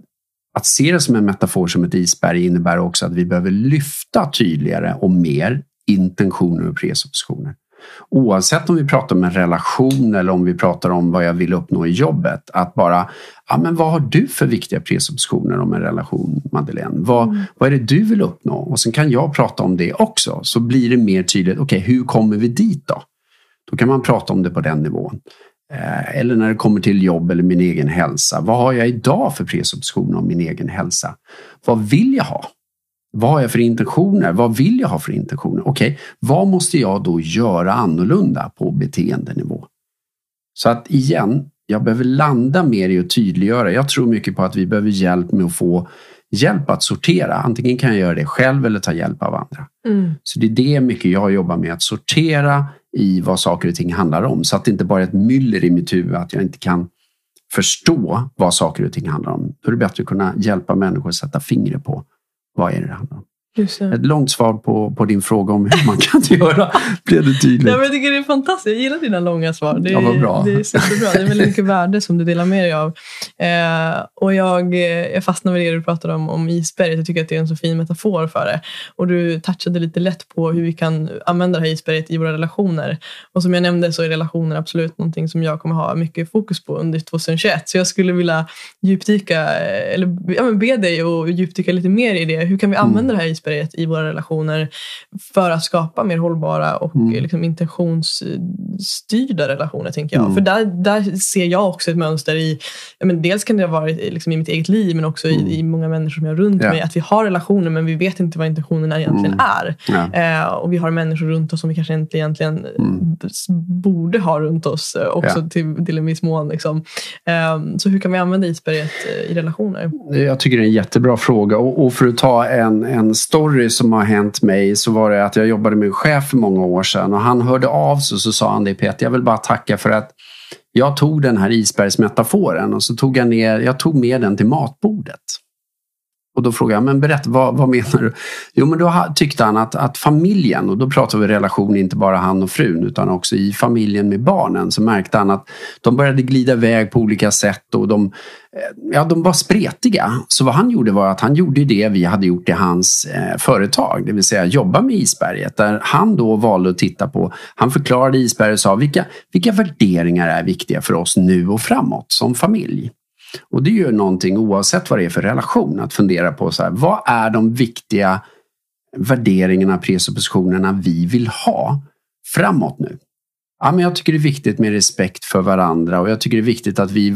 att se det som en metafor som ett isberg innebär också att vi behöver lyfta tydligare och mer intentioner och presuppositioner. Oavsett om vi pratar om en relation eller om vi pratar om vad jag vill uppnå i jobbet. Att bara, ja men vad har du för viktiga presuppositioner om en relation Madeleine? Vad, mm. vad är det du vill uppnå? Och sen kan jag prata om det också. Så blir det mer tydligt, okej okay, hur kommer vi dit då? Då kan man prata om det på den nivån. Eh, eller när det kommer till jobb eller min egen hälsa. Vad har jag idag för presuppositioner om min egen hälsa? Vad vill jag ha? Vad har jag för intentioner? Vad vill jag ha för intentioner? Okej, okay, vad måste jag då göra annorlunda på beteendenivå? Så att igen, jag behöver landa mer i att tydliggöra. Jag tror mycket på att vi behöver hjälp med att få hjälp att sortera. Antingen kan jag göra det själv eller ta hjälp av andra. Mm. Så det är det mycket jag jobbar med, att sortera i vad saker och ting handlar om. Så att det inte bara är ett myller i mitt huvud, att jag inte kan förstå vad saker och ting handlar om. Då är det bättre att kunna hjälpa människor att sätta fingret på vad är det det handlar om. Ett långt svar på, på din fråga om hur man kan <laughs> göra. Blev det tydligt? Ja, men jag tycker det är fantastiskt. Jag gillar dina långa svar. Det är, ja, bra. Det är superbra. Det är väldigt mycket värde som du delar med dig av. Eh, och jag, eh, jag fastnar med det du pratade om, om isberget. Jag tycker att det är en så fin metafor för det. Och du touchade lite lätt på hur vi kan använda det här isberget i våra relationer. Och som jag nämnde så är relationer absolut någonting som jag kommer ha mycket fokus på under 2021. Så jag skulle vilja djupdyka, eller ja, be dig att djupdyka lite mer i det. Hur kan vi använda mm. det här isberget i våra relationer för att skapa mer hållbara och mm. liksom intentionsstyrda relationer. tänker jag. Mm. För där, där ser jag också ett mönster i, men dels kan det ha varit liksom i mitt eget liv men också mm. i, i, många människor som jag har runt ja. mig. Att vi har relationer men vi vet inte vad intentionerna egentligen mm. är. Ja. Eh, och vi har människor runt oss som vi kanske inte egentligen mm. borde ha runt oss eh, också ja. till, till en viss mån. Liksom. Eh, så hur kan vi använda isberget eh, i relationer? Jag tycker det är en jättebra fråga och, och för att ta en, en story som har hänt mig så var det att jag jobbade med en chef för många år sedan och han hörde av sig och så sa han det Peter, jag vill bara tacka för att jag tog den här isbergsmetaforen och så tog jag, ner, jag tog med den till matbordet. Och då frågade jag, men berätta, vad, vad menar du? Jo, men då tyckte han att, att familjen, och då pratar vi relation, inte bara han och frun, utan också i familjen med barnen, så märkte han att de började glida iväg på olika sätt och de, eh, ja, de var spretiga. Så vad han gjorde var att han gjorde det vi hade gjort i hans eh, företag, det vill säga jobba med isberget, där han då valde att titta på, han förklarade isberget och sa vilka, vilka värderingar är viktiga för oss nu och framåt som familj. Och det är ju någonting oavsett vad det är för relation att fundera på så här, vad är de viktiga värderingarna, presuppositionerna vi vill ha framåt nu? Ja, men jag tycker det är viktigt med respekt för varandra och jag tycker det är viktigt att vi,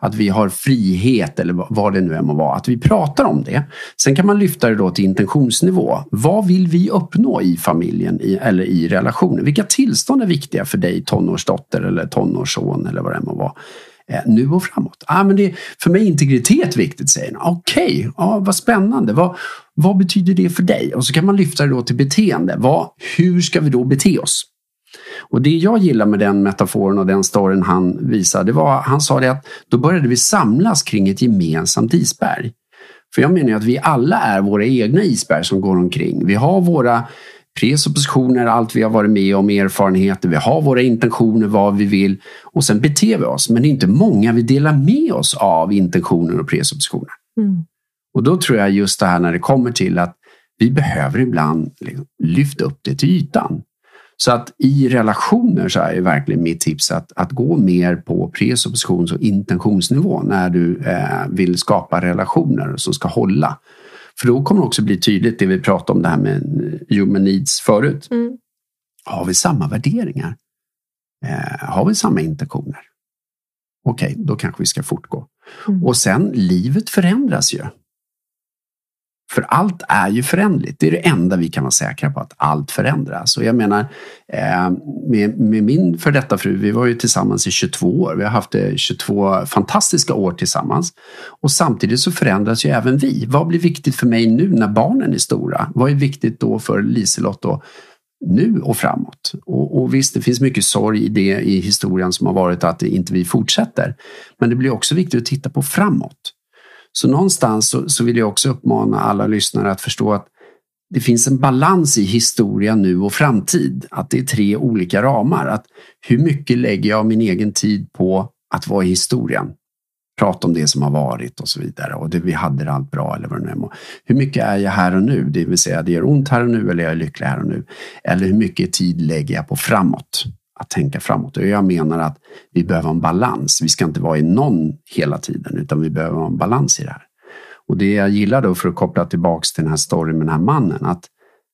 att vi har frihet eller vad det nu än må vara. Att vi pratar om det. Sen kan man lyfta det då till intentionsnivå. Vad vill vi uppnå i familjen i, eller i relationen? Vilka tillstånd är viktiga för dig tonårsdotter eller tonårsson eller vad det än må vara? Eh, nu och framåt. Ah, men det, för mig är integritet viktigt, säger han. Okej, okay, ah, vad spännande. Vad, vad betyder det för dig? Och så kan man lyfta det då till beteende. Vad, hur ska vi då bete oss? Och det jag gillar med den metaforen och den storyn han visade, var han sa det att då började vi samlas kring ett gemensamt isberg. För jag menar att vi alla är våra egna isberg som går omkring. Vi har våra presuppositioner, allt vi har varit med om, erfarenheter, vi har våra intentioner, vad vi vill och sen beter vi oss. Men det är inte många vi delar med oss av intentioner och presuppositioner. Mm. Och då tror jag just det här när det kommer till att vi behöver ibland liksom lyfta upp det till ytan. Så att i relationer så är verkligen mitt tips att, att gå mer på presuppositions och intentionsnivå när du eh, vill skapa relationer som ska hålla. För då kommer det också bli tydligt det vi pratade om det här med human needs förut. Mm. Har vi samma värderingar? Eh, har vi samma intentioner? Okej, okay, då kanske vi ska fortgå. Mm. Och sen, livet förändras ju. För allt är ju förändligt. Det är det enda vi kan vara säkra på, att allt förändras. Och jag menar, eh, med, med min för detta fru, vi var ju tillsammans i 22 år. Vi har haft eh, 22 fantastiska år tillsammans. Och samtidigt så förändras ju även vi. Vad blir viktigt för mig nu när barnen är stora? Vad är viktigt då för Liselott då? nu och framåt. Och, och, visst, det finns mycket sorg i det i historien som har varit att inte vi fortsätter. Men det blir också viktigt att titta på framåt. Så någonstans så, så vill jag också uppmana alla lyssnare att förstå att det finns en balans i historia nu och framtid. Att det är tre olika ramar. Att hur mycket lägger jag min egen tid på att vara i historien? Prata om det som har varit och så vidare. Och det, vi hade det allt bra eller vad det nu är. Hur mycket är jag här och nu? Det vill säga, det gör ont här och nu eller jag är lycklig här och nu. Eller hur mycket tid lägger jag på framåt? Att tänka framåt. Och jag menar att vi behöver en balans. Vi ska inte vara i någon hela tiden utan vi behöver ha en balans i det här. Och det jag gillar då för att koppla tillbaks till den här storyn med den här mannen att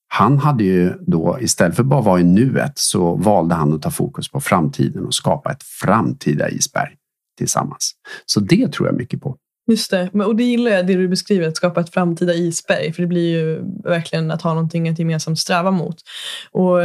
han hade ju då istället för att bara vara i nuet så valde han att ta fokus på framtiden och skapa ett framtida isberg tillsammans. Så det tror jag mycket på. Just det, och det gillar jag det du beskriver, att skapa ett framtida isberg. För det blir ju verkligen att ha någonting att gemensamt sträva mot. Och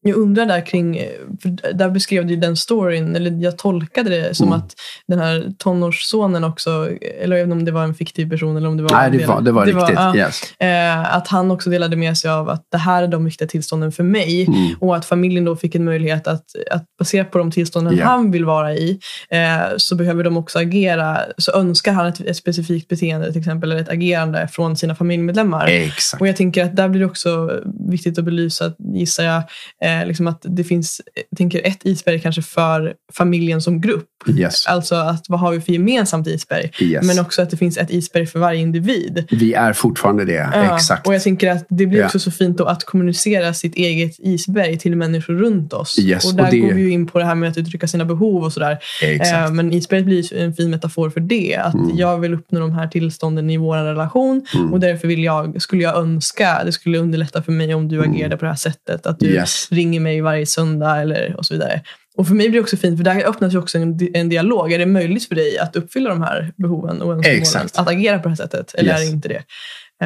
jag undrar där kring, för där beskrev du den storyn, eller jag tolkade det som mm. att den här tonårssonen också, eller även om det var en fiktiv person eller om det var... Nej, det var, det var det riktigt. Var, yes. äh, att han också delade med sig av att det här är de viktiga tillstånden för mig mm. och att familjen då fick en möjlighet att, att baserat på de tillstånden yeah. han vill vara i äh, så behöver de också agera. Så önskar han ett, ett, specifikt beteende till exempel, eller ett agerande från sina familjemedlemmar. Exakt. Och jag tänker att där blir det också viktigt att belysa, gissar jag, Eh, liksom att det finns jag tänker ett isberg kanske för familjen som grupp. Yes. Alltså att vad har vi för gemensamt isberg? Yes. Men också att det finns ett isberg för varje individ. Vi är fortfarande det, ja. exakt. Och jag tänker att det blir också så fint att kommunicera sitt eget isberg till människor runt oss. Yes. Och där och det... går vi ju in på det här med att uttrycka sina behov och sådär. Eh, men isberget blir en fin metafor för det. Att mm. jag vill uppnå de här tillstånden i vår relation mm. och därför vill jag, skulle jag önska, det skulle underlätta för mig om du mm. agerade på det här sättet. Att du yes. Ringer mig varje söndag eller och så vidare. Och för mig blir det också fint, för där öppnas ju också en, en dialog. Är det möjligt för dig att uppfylla de här behoven och önskemålen? Att agera på det här sättet? Eller yes. är det inte det?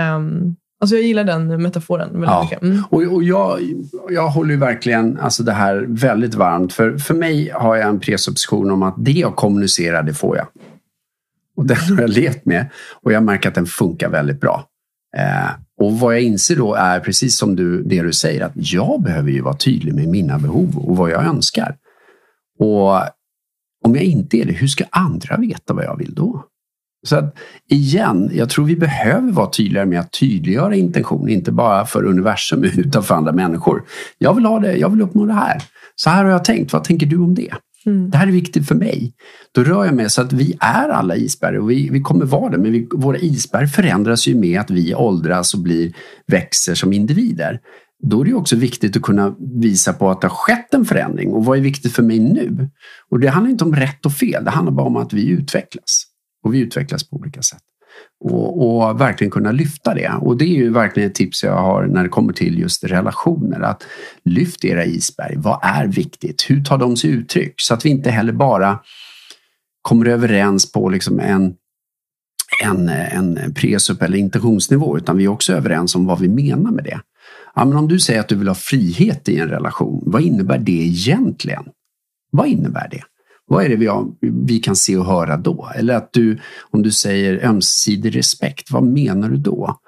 Um, alltså jag gillar den metaforen väldigt ja. mycket. Mm. Och, och jag, jag håller verkligen alltså det här väldigt varmt. För, för mig har jag en presupposition om att det jag kommunicerar, det får jag. Och den har jag levt med och jag märker att den funkar väldigt bra. Eh, och vad jag inser då är precis som du, det du säger att jag behöver ju vara tydlig med mina behov och vad jag önskar. Och om jag inte är det, hur ska andra veta vad jag vill då? Så att igen, jag tror vi behöver vara tydligare med att tydliggöra intention, inte bara för universum <laughs> utan för andra människor. Jag vill ha det, jag vill uppnå det här. Så här har jag tänkt, vad tänker du om det? Mm. Det här är viktigt för mig. Då rör jag mig så att vi är alla isberg och vi, vi kommer vara det. Men vi, våra isberg förändras ju med att vi åldras och blir, växer som individer. Då är det också viktigt att kunna visa på att det har skett en förändring och vad är viktigt för mig nu? Och det handlar inte om rätt och fel, det handlar bara om att vi utvecklas. Och vi utvecklas på olika sätt. Och, och, verkligen kunna lyfta det. Och det är ju verkligen ett tips jag har när det kommer till just relationer. Att lyft era isberg. Vad är viktigt? Hur tar de sig uttryck? Så att vi inte heller bara kommer överens på liksom en, en, en presup eller intentionsnivå utan vi är också överens om vad vi menar med det. Ja, men om du säger att du vill ha frihet i en relation, vad innebär det egentligen? Vad innebär det? Vad är det vi, har, vi kan se och höra då? Eller att du, om du säger ömsesidig respekt, vad menar du då?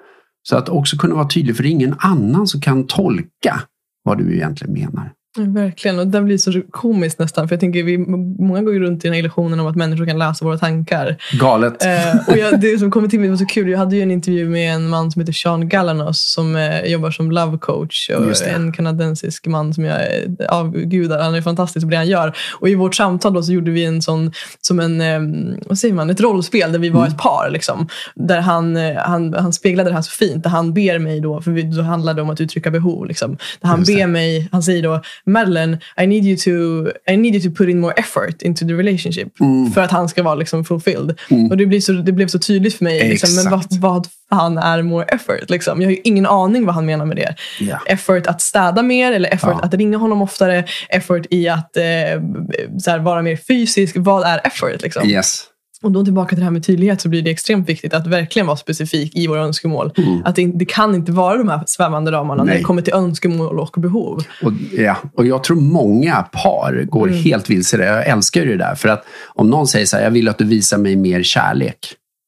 Så att också kunna vara tydlig, för det är ingen annan som kan tolka vad du egentligen menar. Verkligen, och det blir så komiskt nästan. För jag tänker, vi, många går ju runt i den här illusionen om att människor kan läsa våra tankar. Galet. Eh, och jag, det som kommer till mig var så kul. Jag hade ju en intervju med en man som heter Sean Galanos som eh, jobbar som love coach. Och en kanadensisk man som jag avgudar. Han är fantastisk på det han gör. Och i vårt samtal då så gjorde vi en sån, som en, eh, vad säger man, ett rollspel där vi var mm. ett par. Liksom, där han, eh, han, han speglade det här så fint. Där han ber mig då, för vi, då handlade det om att uttrycka behov. Liksom. Där han ber mig, han säger då Madeleine, I need you to, I need you to put in more effort into the relationship. Mm. För att han ska vara liksom fulfilled. Mm. Och det, blir så, det blev så tydligt för mig. Liksom, men vad, vad fan är more effort? Liksom? Jag har ju ingen aning vad han menar med det. Yeah. Effort att städa mer eller effort ja. att ringa honom oftare. Effort i att eh, här, vara mer fysisk. Vad är effort? Liksom? Yes. Och då tillbaka till det här med tydlighet så blir det extremt viktigt att verkligen vara specifik i våra önskemål. Mm. Att det, det, kan inte vara de här svävande ramarna Nej. när det kommer till önskemål och behov. Och, ja, och jag tror många par går mm. helt vilse. Jag älskar ju det där. För att om någon säger så här, jag vill att du visar mig mer kärlek.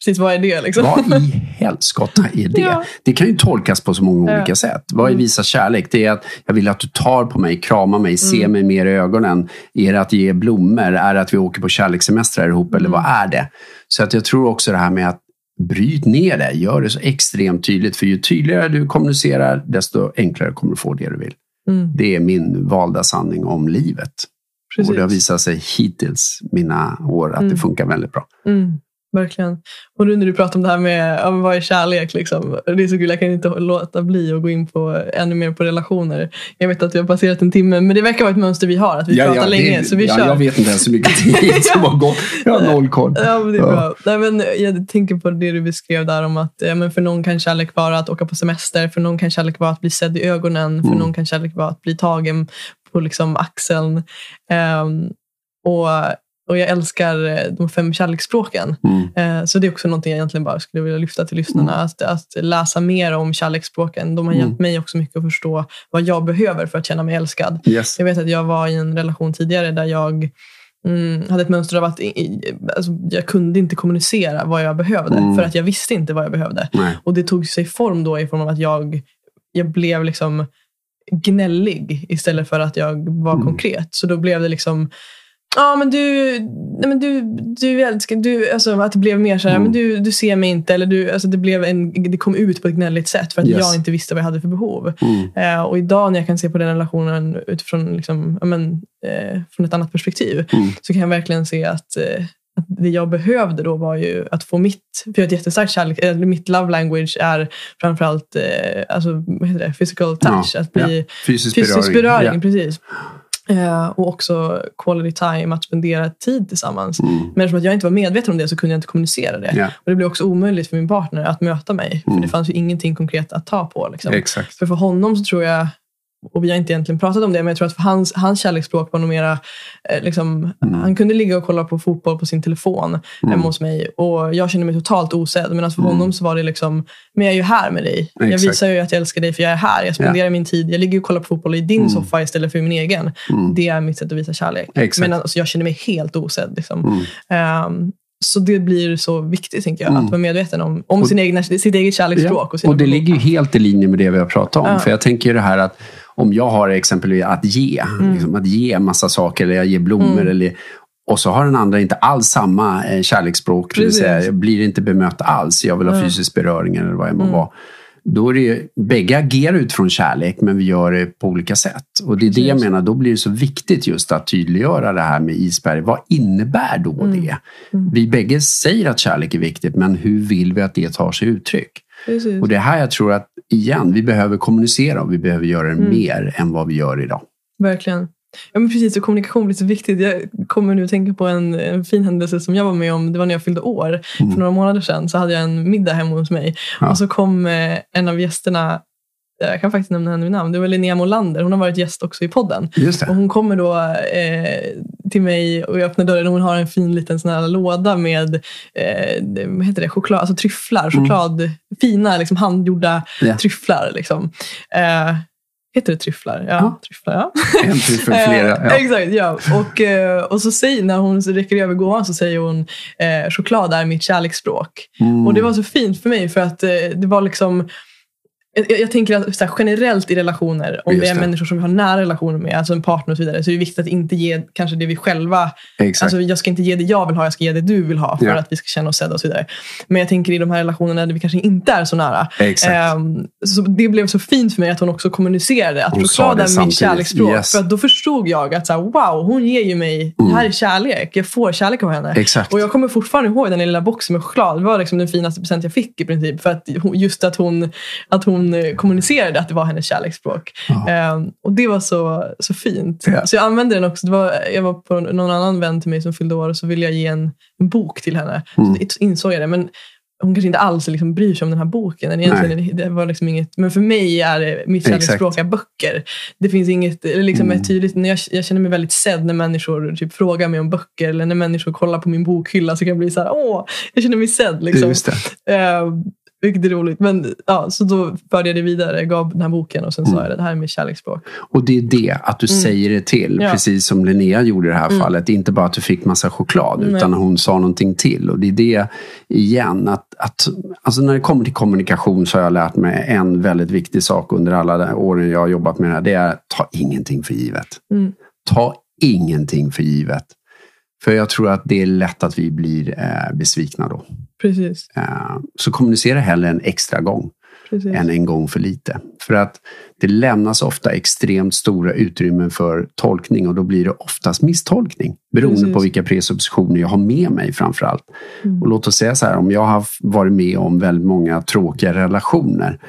Precis, vad är det? Liksom? Vad i helskotta är det? ja. Det kan ju tolkas på så många ja. olika sätt. Vad är mm. visa kärlek? Det är att jag vill att du tar på mig, kramar mig, ser mm. mig mer i ögonen. Är det att ge blommor? Är det att vi åker på kärlekssemestrar ihop? Eller vad mm. är det? Så att jag tror också det här med att bryt ner det. Gör det så extremt tydligt. För ju tydligare du kommunicerar, desto enklare kommer du få det du vill. Mm. Det är min valda sanning om livet. Precis. Och det har visat sig hittills, mina år, att mm. det funkar väldigt bra. Mm. Verkligen. Och nu när du pratar om det här med ja, vad är kärlek. Liksom. Det är så kul, jag kan inte låta bli att gå in på ännu mer på relationer. Jag vet att vi har passerat en timme, men det verkar vara ett mönster vi har. Att vi ja, pratar ja, länge. Det, så vi ja, kör. Jag vet inte ens hur mycket tid som har gått. Jag har noll koll. Ja, men det är bra. Nej, men jag tänker på det du beskrev där om att ja, men för någon kan kärlek vara att åka på semester. För någon kan kärlek vara att bli sedd i ögonen. För mm. någon kan kärlek vara att bli tagen på liksom axeln. Um, och och jag älskar eh, de fem kärleksspråken. Mm. Eh, så det är också någonting jag egentligen bara skulle vilja lyfta till lyssnarna. Mm. Att, att, läsa mer om kärleksspråken. De har mm. hjälpt mig också mycket att förstå vad jag behöver för att känna mig älskad. Yes. Jag vet att jag var i en relation tidigare där jag mm, hade ett mönster av att alltså, jag kunde inte kommunicera vad jag behövde. Mm. För att jag visste inte vad jag behövde. Nej. Och det tog sig form då i form av att jag, jag blev liksom gnällig istället för att jag var mm. konkret. Så då blev det liksom Ja, men du, nej, men du, du älskar, du, alltså, att det blev mer så här, mm. men du, du ser mig inte. Eller du, alltså, det, blev en, det kom ut på ett gnälligt sätt för att yes. jag inte visste vad jag hade för behov. Mm. Eh, och idag när jag kan se på den relationen utifrån liksom, men, eh, från ett annat perspektiv mm. så kan jag verkligen se att, eh, att det jag behövde då var ju att få mitt, för jag har ett jättestarkt kärlek, eller mitt love language är framförallt eh, alltså, vad heter det, physical touch. Ja, att bli ja. Fysisk beröring. Fysisk beröring ja. precis. Eh, och också quality time, att spendera tid tillsammans. Mm. Men eftersom jag inte var medveten om det så kunde jag inte kommunicera det. Yeah. Och Det blev också omöjligt för min partner att möta mig. Mm. För det fanns ju ingenting konkret att ta på. Liksom. För för honom så tror jag och vi har inte egentligen pratat om det, men jag tror att för hans, hans kärleksspråk var nog mera... Eh, liksom, mm. Han kunde ligga och kolla på fotboll på sin telefon mm. hemma hos mig och jag kände mig totalt osedd. Medan för mm. honom så var det liksom, men jag är ju här med dig. Exakt. Jag visar ju att jag älskar dig för jag är här. Jag spenderar yeah. min tid, jag ligger och kollar på fotboll i din mm. soffa istället för i min egen. Mm. Det är mitt sätt att visa kärlek. Exakt. Men alltså, jag känner mig helt osedd. Liksom. Um, så det blir så viktigt, tänker jag, mm. att vara medveten om, om sin egna, sitt eget kärleksspråk. Ja. Och, och, det ligger ju helt i linje med det vi har pratat om. Ja. För jag tänker det här att om jag har exempelvis att ge, mm. liksom, att ge massa saker, eller jag ger blommor, mm. eller och så har den andra inte alls samma eh, kärleksspråk. Det vill säga, blir inte bemött alls. Jag vill ha fysisk beröring eller vad det må mm. vara. Då är det, bägge agerar utifrån kärlek men vi gör det på olika sätt. Och det är det jag menar, då blir det så viktigt just att tydliggöra det här med isberg. Vad innebär då mm. det? Mm. Vi bägge säger att kärlek är viktigt men hur vill vi att det tar sig uttryck? Precis. Och det är här jag tror att, igen, vi behöver kommunicera och vi behöver göra det mm. mer än vad vi gör idag. Verkligen. Ja, men precis, och kommunikation blir så viktigt. Jag kommer nu tänka på en, en fin händelse som jag var med om. Det var när jag fyllde år. Mm. För några månader sedan så hade jag en middag hemma hos mig. Ja. Och så kom eh, en av gästerna jag kan faktiskt nämna henne vid namn. Det var Linnea Molander. Hon har varit gäst också i podden. Och hon kommer då eh, till mig och jag öppnar dörren och hon har en fin liten sån här låda med eh, vad heter det? choklad, alltså tryfflar. Mm. Choklad, mm. Fina liksom, handgjorda yeah. tryfflar. Liksom. Eh, Heter det tryfflar? Ja, ja. tryfflar, ja. En tryffel, <laughs> flera. Ja. Exakt, ja. Och, eh, och så säger, när hon räcker över gåvan så säger hon eh, choklad är mitt kärleksspråk. Mm. Och det var så fint för mig för att eh, det var liksom jag, jag tänker att här, generellt i relationer, om det är människor som vi har nära relationer med, alltså en partner och så vidare, så är det viktigt att inte ge kanske det vi själva... Exakt. Alltså, jag ska inte ge det jag vill ha, jag ska ge det du vill ha för ja. att vi ska känna oss sedda och så vidare. Men jag tänker i de här relationerna där vi kanske inte är så nära. Um, så det blev så fint för mig att hon också kommunicerade att är mitt kärleksspråk. Yes. För att då förstod jag att så här, wow, hon ger ju mig, mm. det här är kärlek. Jag får kärlek av henne. Exakt. Och jag kommer fortfarande ihåg den lilla boxen med choklad. Det var liksom den finaste present jag fick i princip. För att just att hon, att hon hon kommunicerade att det var hennes kärleksspråk. Ja. Um, och det var så, så fint. Ja. Så jag använde den också. Det var, jag var på någon annan vän till mig som fyllde år och så ville jag ge en, en bok till henne. Mm. Så insåg jag det. Men hon kanske inte alls liksom bryr sig om den här boken. Egentligen, det var liksom inget, men för mig är det, mitt kärleksspråk är böcker. Det finns inget liksom mm. tydligt, när jag, jag, känner mig väldigt sedd när människor typ frågar mig om böcker eller när människor kollar på min bokhylla så kan jag bli så här, åh, jag känner mig sedd. Liksom. Uh, vilket är roligt. Men, ja, så då förde jag det vidare, gav den här boken och sen mm. sa jag det här är mitt kärleksspråk. Och det är det, att du mm. säger det till. Ja. Precis som Linnea gjorde i det här mm. fallet. Inte bara att du fick massa choklad Nej. utan hon sa någonting till. Och det är det igen, att, att alltså när det kommer till kommunikation så har jag lärt mig en väldigt viktig sak under alla åren jag har jobbat med det här. Det är ta ingenting för givet. Mm. Ta ingenting för givet. För jag tror att det är lätt att vi blir eh, besvikna då. Precis. Eh, så kommunicera hellre en extra gång Precis. än en gång för lite. För att det lämnas ofta extremt stora utrymmen för tolkning och då blir det oftast misstolkning. Beroende Precis. på vilka presuppositioner jag har med mig framför allt. Mm. Och låt oss säga så här, om jag har varit med om väldigt många tråkiga relationer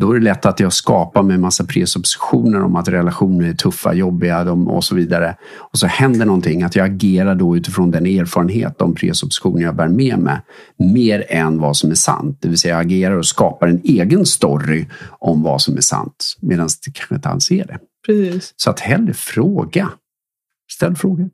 då är det lätt att jag skapar med massa presuppositioner om att relationer är tuffa, jobbiga och så vidare. Och så händer någonting, att jag agerar då utifrån den erfarenhet, de presuppositioner jag bär med mig, mer än vad som är sant. Det vill säga jag agerar och skapar en egen story om vad som är sant, medan det kanske inte alls är det. Precis. Så att hellre fråga. Ställ frågor.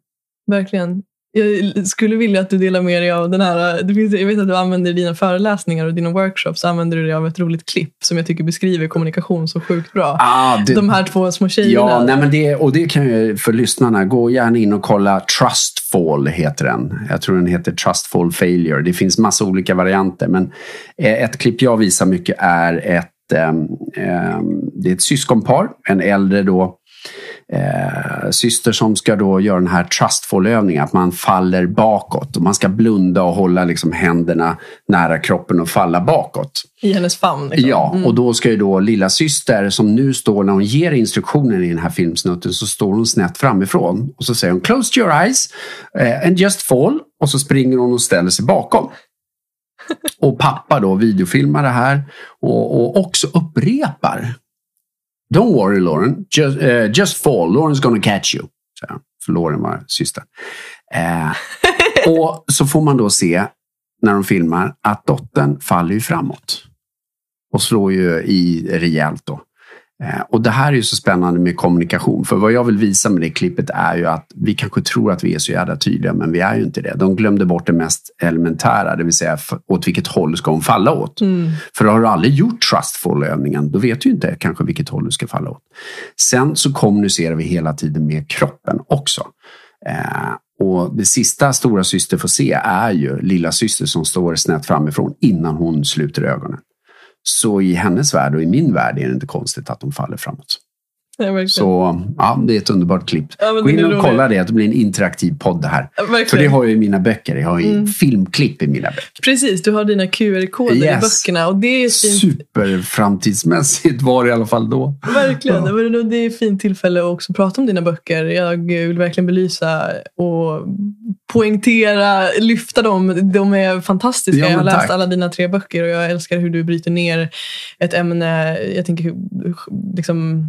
Verkligen. Jag skulle vilja att du delar med dig av den här. Det finns, jag vet att du använder i dina föreläsningar och dina workshops använder du dig av ett roligt klipp som jag tycker beskriver kommunikation så sjukt bra. Ah, det, De här två små tjejerna. Ja, nej, men det, och det kan jag för lyssnarna. Gå gärna in och kolla Trustfall heter den. Jag tror den heter Trustfall Failure. Det finns massa olika varianter men eh, ett klipp jag visar mycket är ett, um, um, det är ett syskonpar. En äldre då eh, syster som ska då göra den här trustful-övningen, att man faller bakåt. Och man ska blunda och hålla liksom händerna nära kroppen och falla bakåt. I hennes famn? Liksom. Ja, mm. och då ska ju då lilla syster som nu står när hon ger instruktionen i den här filmsnutten så står hon snett framifrån och så säger hon close your eyes uh, and just fall och så springer hon och ställer sig bakom. <laughs> och pappa då videofilmar det här och, och också upprepar Don't worry Lauren, just, uh, just fall, Lauren's gonna catch you. Så, för Lauren var syster. Eh, och så får man då se när de filmar att dottern faller ju framåt. Och slår ju i rejält då. Eh, och det här är ju så spännande med kommunikation. För vad jag vill visa med det klippet är ju att vi kanske tror att vi är så jävla tydliga, men vi är ju inte det. De glömde bort det mest elementära, det vill säga åt vilket håll ska hon falla åt. Mm. För har du aldrig gjort trustful-övningen, då vet du inte kanske vilket håll du ska falla åt. Sen så kommunicerar vi hela tiden med kroppen också. Eh, och det sista stora syster får se är ju lilla syster som står snett framifrån innan hon sluter ögonen. Så i hennes värld och i min värld är det inte konstigt att de faller framåt. Ja, så ja, det är ett underbart klipp. Ja, Gå in och kolla det, det blir en interaktiv podd det här. Ja, För det har jag i mina böcker. Jag har ju mm. filmklipp i mina böcker. Precis, du har dina QR-koder yes. i böckerna. Och det är fint. Superframtidsmässigt var det i alla fall då. Verkligen, ja. det är ett fint tillfälle att också prata om dina böcker. Jag vill verkligen belysa och poängtera, lyfta dem. De är fantastiska. Ja, jag har läst tack. alla dina tre böcker och jag älskar hur du bryter ner ett ämne. Jag tänker liksom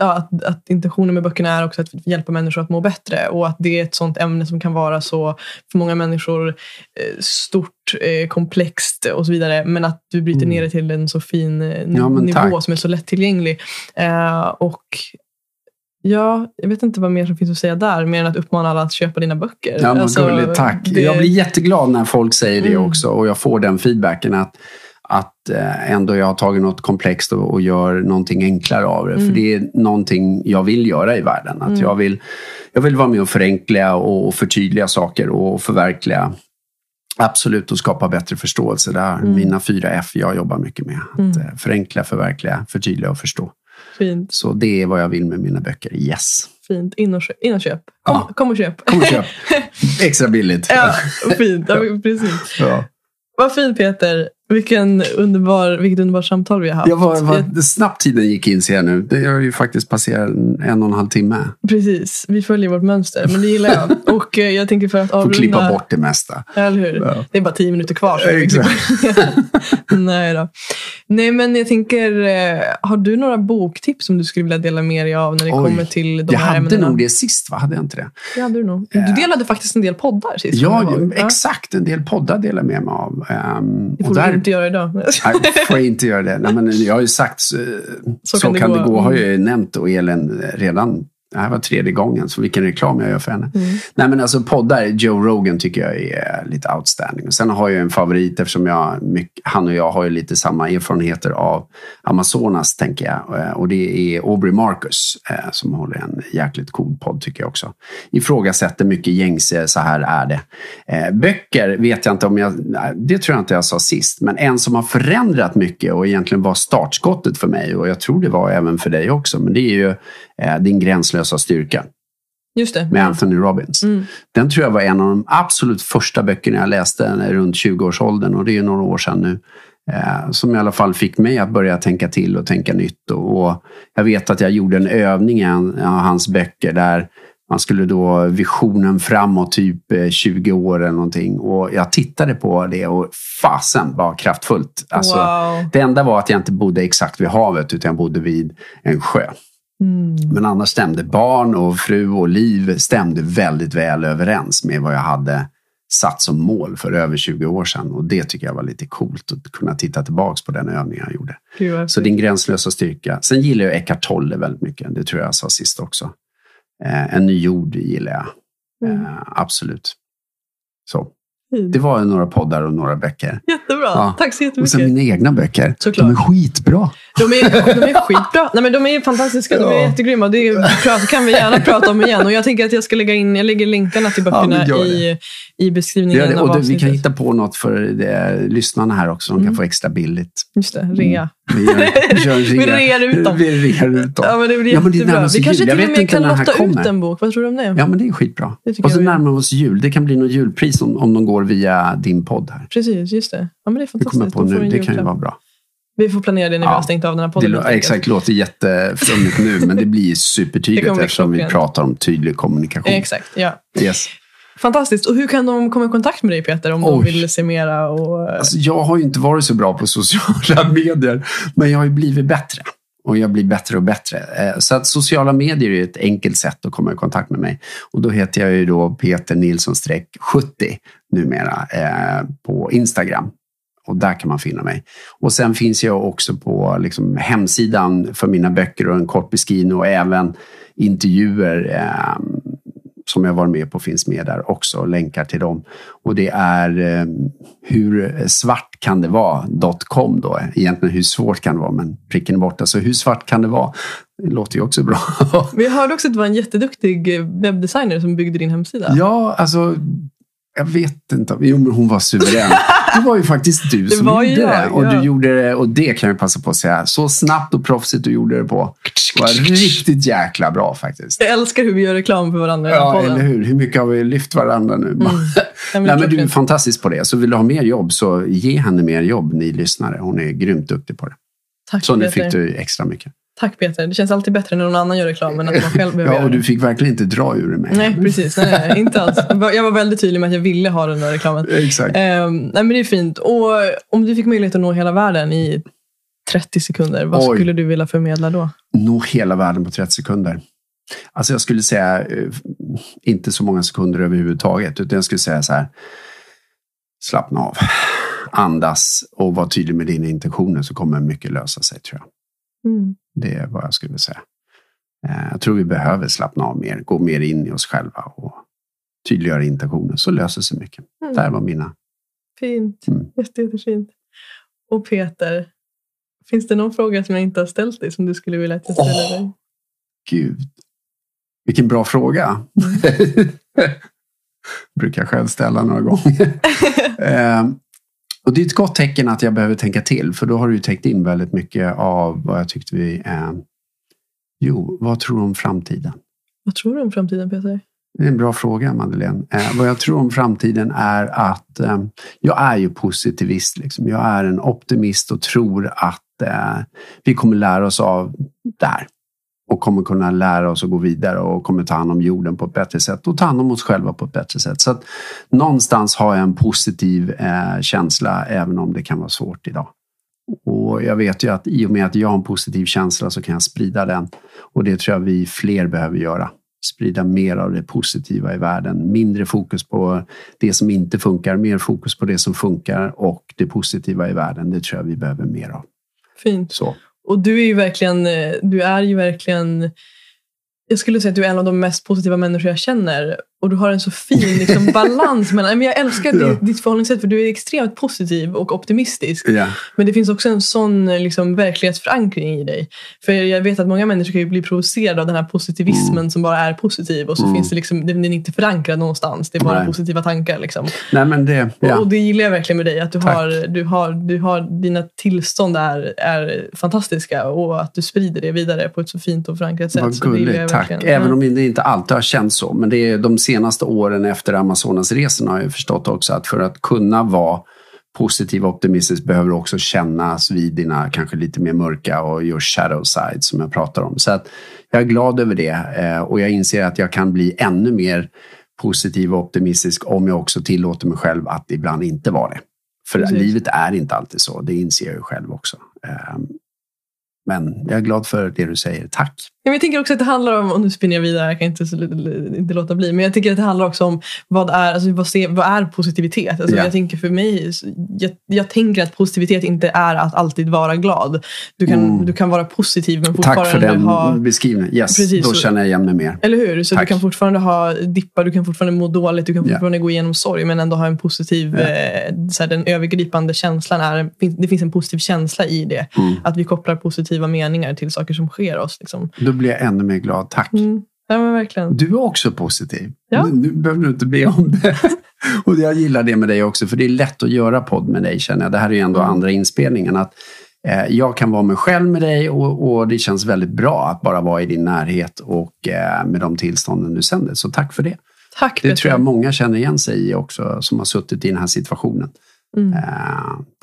ja, att, att intentionen med böckerna är också att hjälpa människor att må bättre och att det är ett sånt ämne som kan vara så för många människor eh, stort, eh, komplext och så vidare. Men att du bryter mm. ner det till en så fin eh, ja, nivå tack. som är så lättillgänglig. Eh, och Ja, jag vet inte vad mer som finns att säga där, mer än att uppmana alla att köpa dina böcker. Ja, men alltså, gulligt, tack. Det... Jag blir jätteglad när folk säger det mm. också och jag får den feedbacken att att eh, ändå jag har tagit något komplext och, och gör någonting enklare av det. Mm. För det är någonting jag vill göra i världen. Att mm. jag, vill, jag vill vara med och förenkla och förtydliga saker och förverkliga Absolut, och skapa bättre förståelse. Det är mm. mina fyra F jag jobbar mycket med. Att mm. Eh, förenkla, förverkliga, förtydliga och förstå. Fint. Så det är vad jag vill med mina böcker. Yes. Fint. In och köp. In och köp. Kom, ja. kom och köp. Kom och köp. <laughs> Extra billigt. ja, fint. Ja, precis. Ja. Vad fint Peter. Vilken underbar, vilket underbart samtal vi har haft. Ja, vad, vad snabbt tiden gick in ser jag nu. Det har ju faktiskt passerat en och en halv timme. Precis, vi följer vårt mönster. Men det gillar jag. <laughs> Och eh, jag tänker för att avrunda... Får klippa bort det mesta. Eller hur? Ja. Det är bara tio minuter kvar. Så Exakt. <laughs> Nej då. Nej men jag tänker, eh, har du några boktips som du skulle vilja dela med dig av när det Oj, kommer till de jag här ämnena? Jag hade nog det sist, va? Hade jag inte det? Det hade du nog. Du delade faktiskt en del poddar sist. Ja, exakt. En del poddar delade jag med mig av. Um, får du inte göra idag. Nej, får jag inte göra det. Nej, men jag har ju sagt, så, så kan, det, kan gå. det gå. Har jag ju nämnt och Elin redan det här var tredje gången, så vilken reklam jag gör för henne. Mm. Nej men alltså poddar, Joe Rogan tycker jag är lite outstanding. sen har jag en favorit eftersom jag, han och jag har ju lite samma erfarenheter av Amazonas, tänker jag. Eh, och det är Aubrey Marcus eh, som håller en jäkligt cool podd tycker jag också. Ifrågasätter mycket gängse, så här är det. Eh, böcker vet jag inte om jag, det tror jag inte jag sa sist, men en som har förändrat mycket och egentligen var startskottet för mig och jag tror det var även för dig också, men det är ju Din gränslösa styrka. Just det. Med Anthony Robbins. Mm. Den tror jag var en av de absolut första böckerna jag läste runt 20-årsåldern och det är några år sedan nu. Eh, som i alla fall fick mig att börja tänka till och tänka nytt. Och, och jag vet att jag gjorde en övning i av hans böcker där man skulle då visionen framåt typ 20 eh, år eller någonting. Och jag tittade på det och fasen var kraftfullt. Alltså, wow. Det enda var att jag inte bodde exakt vid havet utan jag bodde vid en sjö. Mm. Men annars stämde barn och fru och liv stämde väldigt väl överens med vad jag hade satt som mål för över 20 år sedan. Och det tycker jag var lite coolt att kunna titta tillbaks på den övningen jag gjorde. Gud, Så din gränslösa styrka. Sen gillar jag Eckart Tolle väldigt mycket. Det tror jag jag sa sist också. Eh, en ny jord gillar jag. Mm. Eh, absolut. Så. Det var några poddar och några böcker. Jättebra. Ja. Tack så jättemycket. Och sen mina egna böcker. Såklart. De är skitbra. De är, de är <laughs> skitbra. Nej, men de är fantastiska. De är jättegrymma. Det kan vi gärna prata om igen. Och jag tänker att jag ska lägga in jag lägger länkarna till böckerna ja, i, i beskrivningen det. Och av det, Vi kan hitta på något för det, lyssnarna här också. De kan mm. få extra billigt. Just det, rea. Mm. Vi, gör, vi <laughs> rear ut dem. Vi rear ut dem. Ja, men det blir ja, men jättebra. vi kanske till och med kan lotta ut en bok. Vad tror du om det? Ja, men det är skitbra. Och så närmar vi oss jul. Det kan bli något julpris om, om de går via din podd här. Precis, just det. Ja, men det är fantastiskt. Det kommer på nu. Det kan ju vara bra. Vi får planera det när ja, vi har stängt av den här podden. Det exakt, låter jätteflummigt nu, men det blir supertydligt det eftersom vi pratar om tydlig kommunikation. Exakt, ja. Yes. Fantastiskt. Och hur kan de komma i kontakt med dig Peter om Oj. de vill se mera? Och... Alltså, jag har ju inte varit så bra på <laughs> sociala medier, men jag har ju blivit bättre. Och jag blir bättre och bättre. Eh, så att sociala medier är ett enkelt sätt att komma i kontakt med mig. Och då heter jag ju då Peter Nilsson 70 numera eh, på Instagram. Och där kan man finna mig. Och sen finns jag också på liksom, hemsidan för mina böcker och en kort beskrivning och även intervjuer eh, som jag varit med på finns med där också, länkar till dem. Och det är eh, hur svart kan det vara.com då. Egentligen hur svårt kan det vara, men pricken är borta. Så hur svart kan det vara? Det låter ju också bra. Vi hörde också att det var en jätteduktig webbdesigner som byggde din hemsida. Ja, alltså jag vet inte. Jo, men hon var suverän. Det var ju faktiskt du <laughs> som gjorde jag, det. Och, ja. du gjorde det. och det kan jag passa på att säga. Så snabbt och proffsigt du gjorde det på. Det var riktigt jäkla bra faktiskt. Jag älskar hur vi gör reklam för varandra Ja, eller hur? Hur mycket har vi lyft varandra nu? <laughs> Men Nej, men du är fantastisk på det. Så vill du ha mer jobb så ge henne mer jobb, ni lyssnare. Hon är grymt duktig på det. Tack, Så nu fick du extra mycket. Tack Peter. Det känns alltid bättre när någon annan gör reklam än att man själv behöver Ja, och du fick verkligen inte dra ur mig. Nej, precis. Nej, nej, inte alls. Jag var väldigt tydlig med att jag ville ha den där reklamen. Exakt. Ehm, nej, men det är fint. Och om du fick möjlighet att nå hela världen i 30 sekunder, vad Oj. skulle du vilja förmedla då? Nå hela världen på 30 sekunder. Alltså jag skulle säga, eh, inte så många sekunder överhuvudtaget, utan jag skulle säga så här. Slappna av, andas och var tydlig med dina intentioner så kommer mycket lösa sig tror jag. Mm. Det är vad jag skulle säga. Eh, Jag tror vi behöver slappna av mer, gå mer in i oss själva och tydliggöra intentioner så löser sig mycket. Mm. Där var mina. Fint. Mm. Jätte, jättefint. Och Peter, finns det någon fråga som jag inte har ställt dig som du skulle vilja att jag ställer Åh. dig? Gud, vilken bra fråga. Mm. <laughs> Brukar jag själv ställa några gånger. <laughs> och det är ett gott tecken att jag behöver tänka till, för då har du täckt in väldigt mycket av vad jag tyckte vi... Eh, jo, vad tror du om framtiden? Vad tror du om framtiden Peter? Det är en bra fråga, Madeleine. Eh, vad jag tror om framtiden är att eh, jag är ju positivist. Liksom. Jag är en optimist och tror att eh, vi kommer lära oss av där. Och kommer kunna lära oss att gå vidare och kommer ta hand om jorden på ett bättre sätt och ta hand om oss själva på ett bättre sätt. Så att någonstans har jag en positiv eh, känsla även om det kan vara svårt idag. Och jag vet ju att i och med att jag har en positiv känsla så kan jag sprida den. Och det tror jag vi fler behöver göra. Sprida mer av det positiva i världen. Mindre fokus på det som inte funkar, mer fokus på det som funkar och det positiva i världen. Det tror jag vi behöver mer av. Fint. Så. Och du är ju verkligen, eh, du är ju verkligen jag skulle säga att du är en av de mest positiva människor jag känner. Och du har en så fin liksom, <laughs> balans. mellan, men jag älskar Ja. ditt, ditt förhållningssätt för du är extremt positiv och optimistisk. Ja. Men det finns också en sån liksom, verklighetsförankring i dig. För jag vet att många människor kan bli provocerade av den här positivismen som bara är positiv. Och så Mm. finns det liksom, den är inte förankrad någonstans. Det är bara Nej. positiva tankar. Liksom. Nej men det, Och, ja. och det gillar jag verkligen med dig. Att du Tack. har, du har, du har, dina tillstånd är, är fantastiska och att du sprider det vidare på ett så fint och förankrat sätt. Vad gulligt, tack. Även Ja. om det inte alltid har känts så. Men det är de senaste åren efter Amazonasresorna har jag förstått också att för att kunna vara positiv och optimistisk behöver du också kännas vid dina kanske lite mer mörka och your shadow side som jag pratar om. Så att jag är glad över det eh, och jag inser att jag kan bli ännu mer positiv och optimistisk om jag också tillåter mig själv att ibland inte vara det. För Precis. livet är inte alltid så, det inser jag ju själv också. Eh, Men jag är glad för det du säger, tack. Ja, jag tänker också att det handlar om, och nu spinner jag vidare, jag kan inte, inte låta bli, men jag tycker att det handlar också om vad är, alltså, vad, se, vad är positivitet? Alltså, Ja. Jag tänker för mig, jag, jag tänker att positivitet inte är att alltid vara glad. Du kan, Mm. du kan vara positiv men Tack för fortfarande den ha beskrivningen. Yes, Precis, då känner jag igen mig mer. Eller hur? Så Tack. du kan fortfarande ha dippa, du kan fortfarande må dåligt, du kan fortfarande gå igenom sorg men ändå ha en positiv, Ja. eh, så här, den övergripande känslan är, det finns en positiv känsla i det. Mm. Att vi kopplar positiva meningar till saker som sker oss. Liksom. Då blir jag ännu mer glad. Tack. Mm. Ja, men verkligen. Du är också positiv. Ja. Nu, nu behöver du inte be om det. <laughs> Och jag gillar det med dig också, för det är lätt att göra podd med dig känner jag. Det här är ju ändå Mm. andra inspelningen. Att, eh, jag kan vara mig själv med dig och, och det känns väldigt bra att bara vara i din närhet och eh, med de tillstånden du sänder. Så tack för det. Tack Det tror jag många känner igen sig i också, som har suttit i den här situationen. Mm. Eh,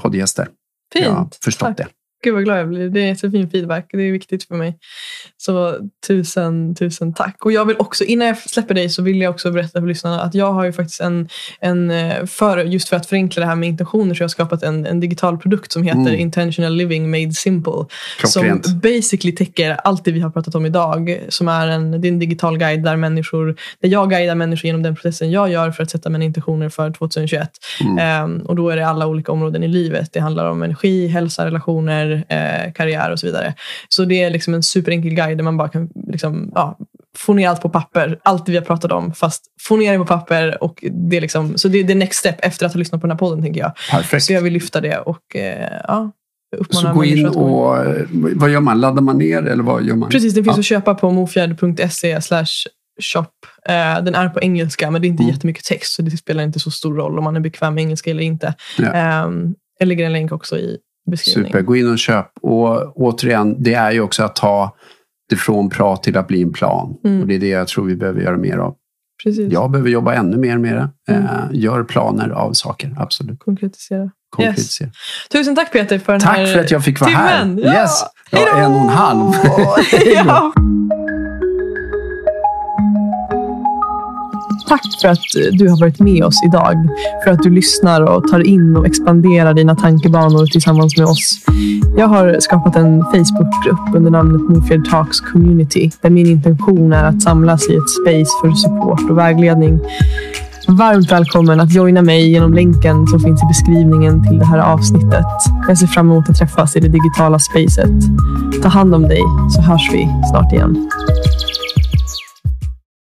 poddgäster. Fint. Jag har förstått Tack. det. Gud vad glad jag blir. Det är så fin feedback. Det är viktigt för mig. Så tusen, tusen tack. Och jag vill också, innan jag släpper dig så vill jag också berätta för lyssnarna att jag har ju faktiskt en, en eh, för, just för att förenkla det här med intentioner så jag har skapat en, en digital produkt som heter Mm. Intentional Living Made Simple. Klockrent. Som basically täcker allt det vi har pratat om idag. Som är en, det är en digital guide där, människor, där jag guidar människor genom den processen jag gör för att sätta mina intentioner för 2021. Mm. Ehm, och då är det alla olika områden i livet. Det handlar om energi, hälsa, relationer, eh, karriär och så vidare. Så det är liksom en superenkel guide där man bara kan liksom, ja, få ner allt på papper. Allt vi har pratat om, fast få ner det på papper. Och det är liksom, så det är det next step efter att ha lyssnat på den här podden, tänker jag. Perfekt. Så jag vill lyfta det och eh, ja, Så gå in och, eh, vad gör man? Laddar man ner eller vad gör man? Precis, det finns Ja. att köpa på mofjärd.se Shop. Eh, den är på engelska, men det är inte Mm. jättemycket text, så det spelar inte så stor roll om man är bekväm med engelska eller inte. Ja. Eh, jag lägger en länk också i beskrivningen. Super, gå in och köp. Och återigen, det är ju också att ta det från prat till att bli en plan. Mm. Och det är det jag tror vi behöver göra mer av. Precis. Jag behöver jobba ännu mer med det. Mm. Eh, gör planer av saker, absolut. Konkretisera. Konkretisera. Tusen tack Peter för den Tack här för att jag fick vara timmen. här. Ja. Yes. Ja, Hejdå! en och en halv. <laughs> ja. Tack för att eh, du har varit med oss idag. För att du lyssnar och tar in och expanderar dina tankebanor tillsammans med oss. Jag har skapat en Facebookgrupp under namnet Mofjärd Talks Community. Där min intention är att samlas i ett space för support och vägledning. Varmt välkommen att joina mig genom länken som finns i beskrivningen till det här avsnittet. Jag ser fram emot att träffas i det digitala spacet. Ta hand om dig så hörs vi snart igen.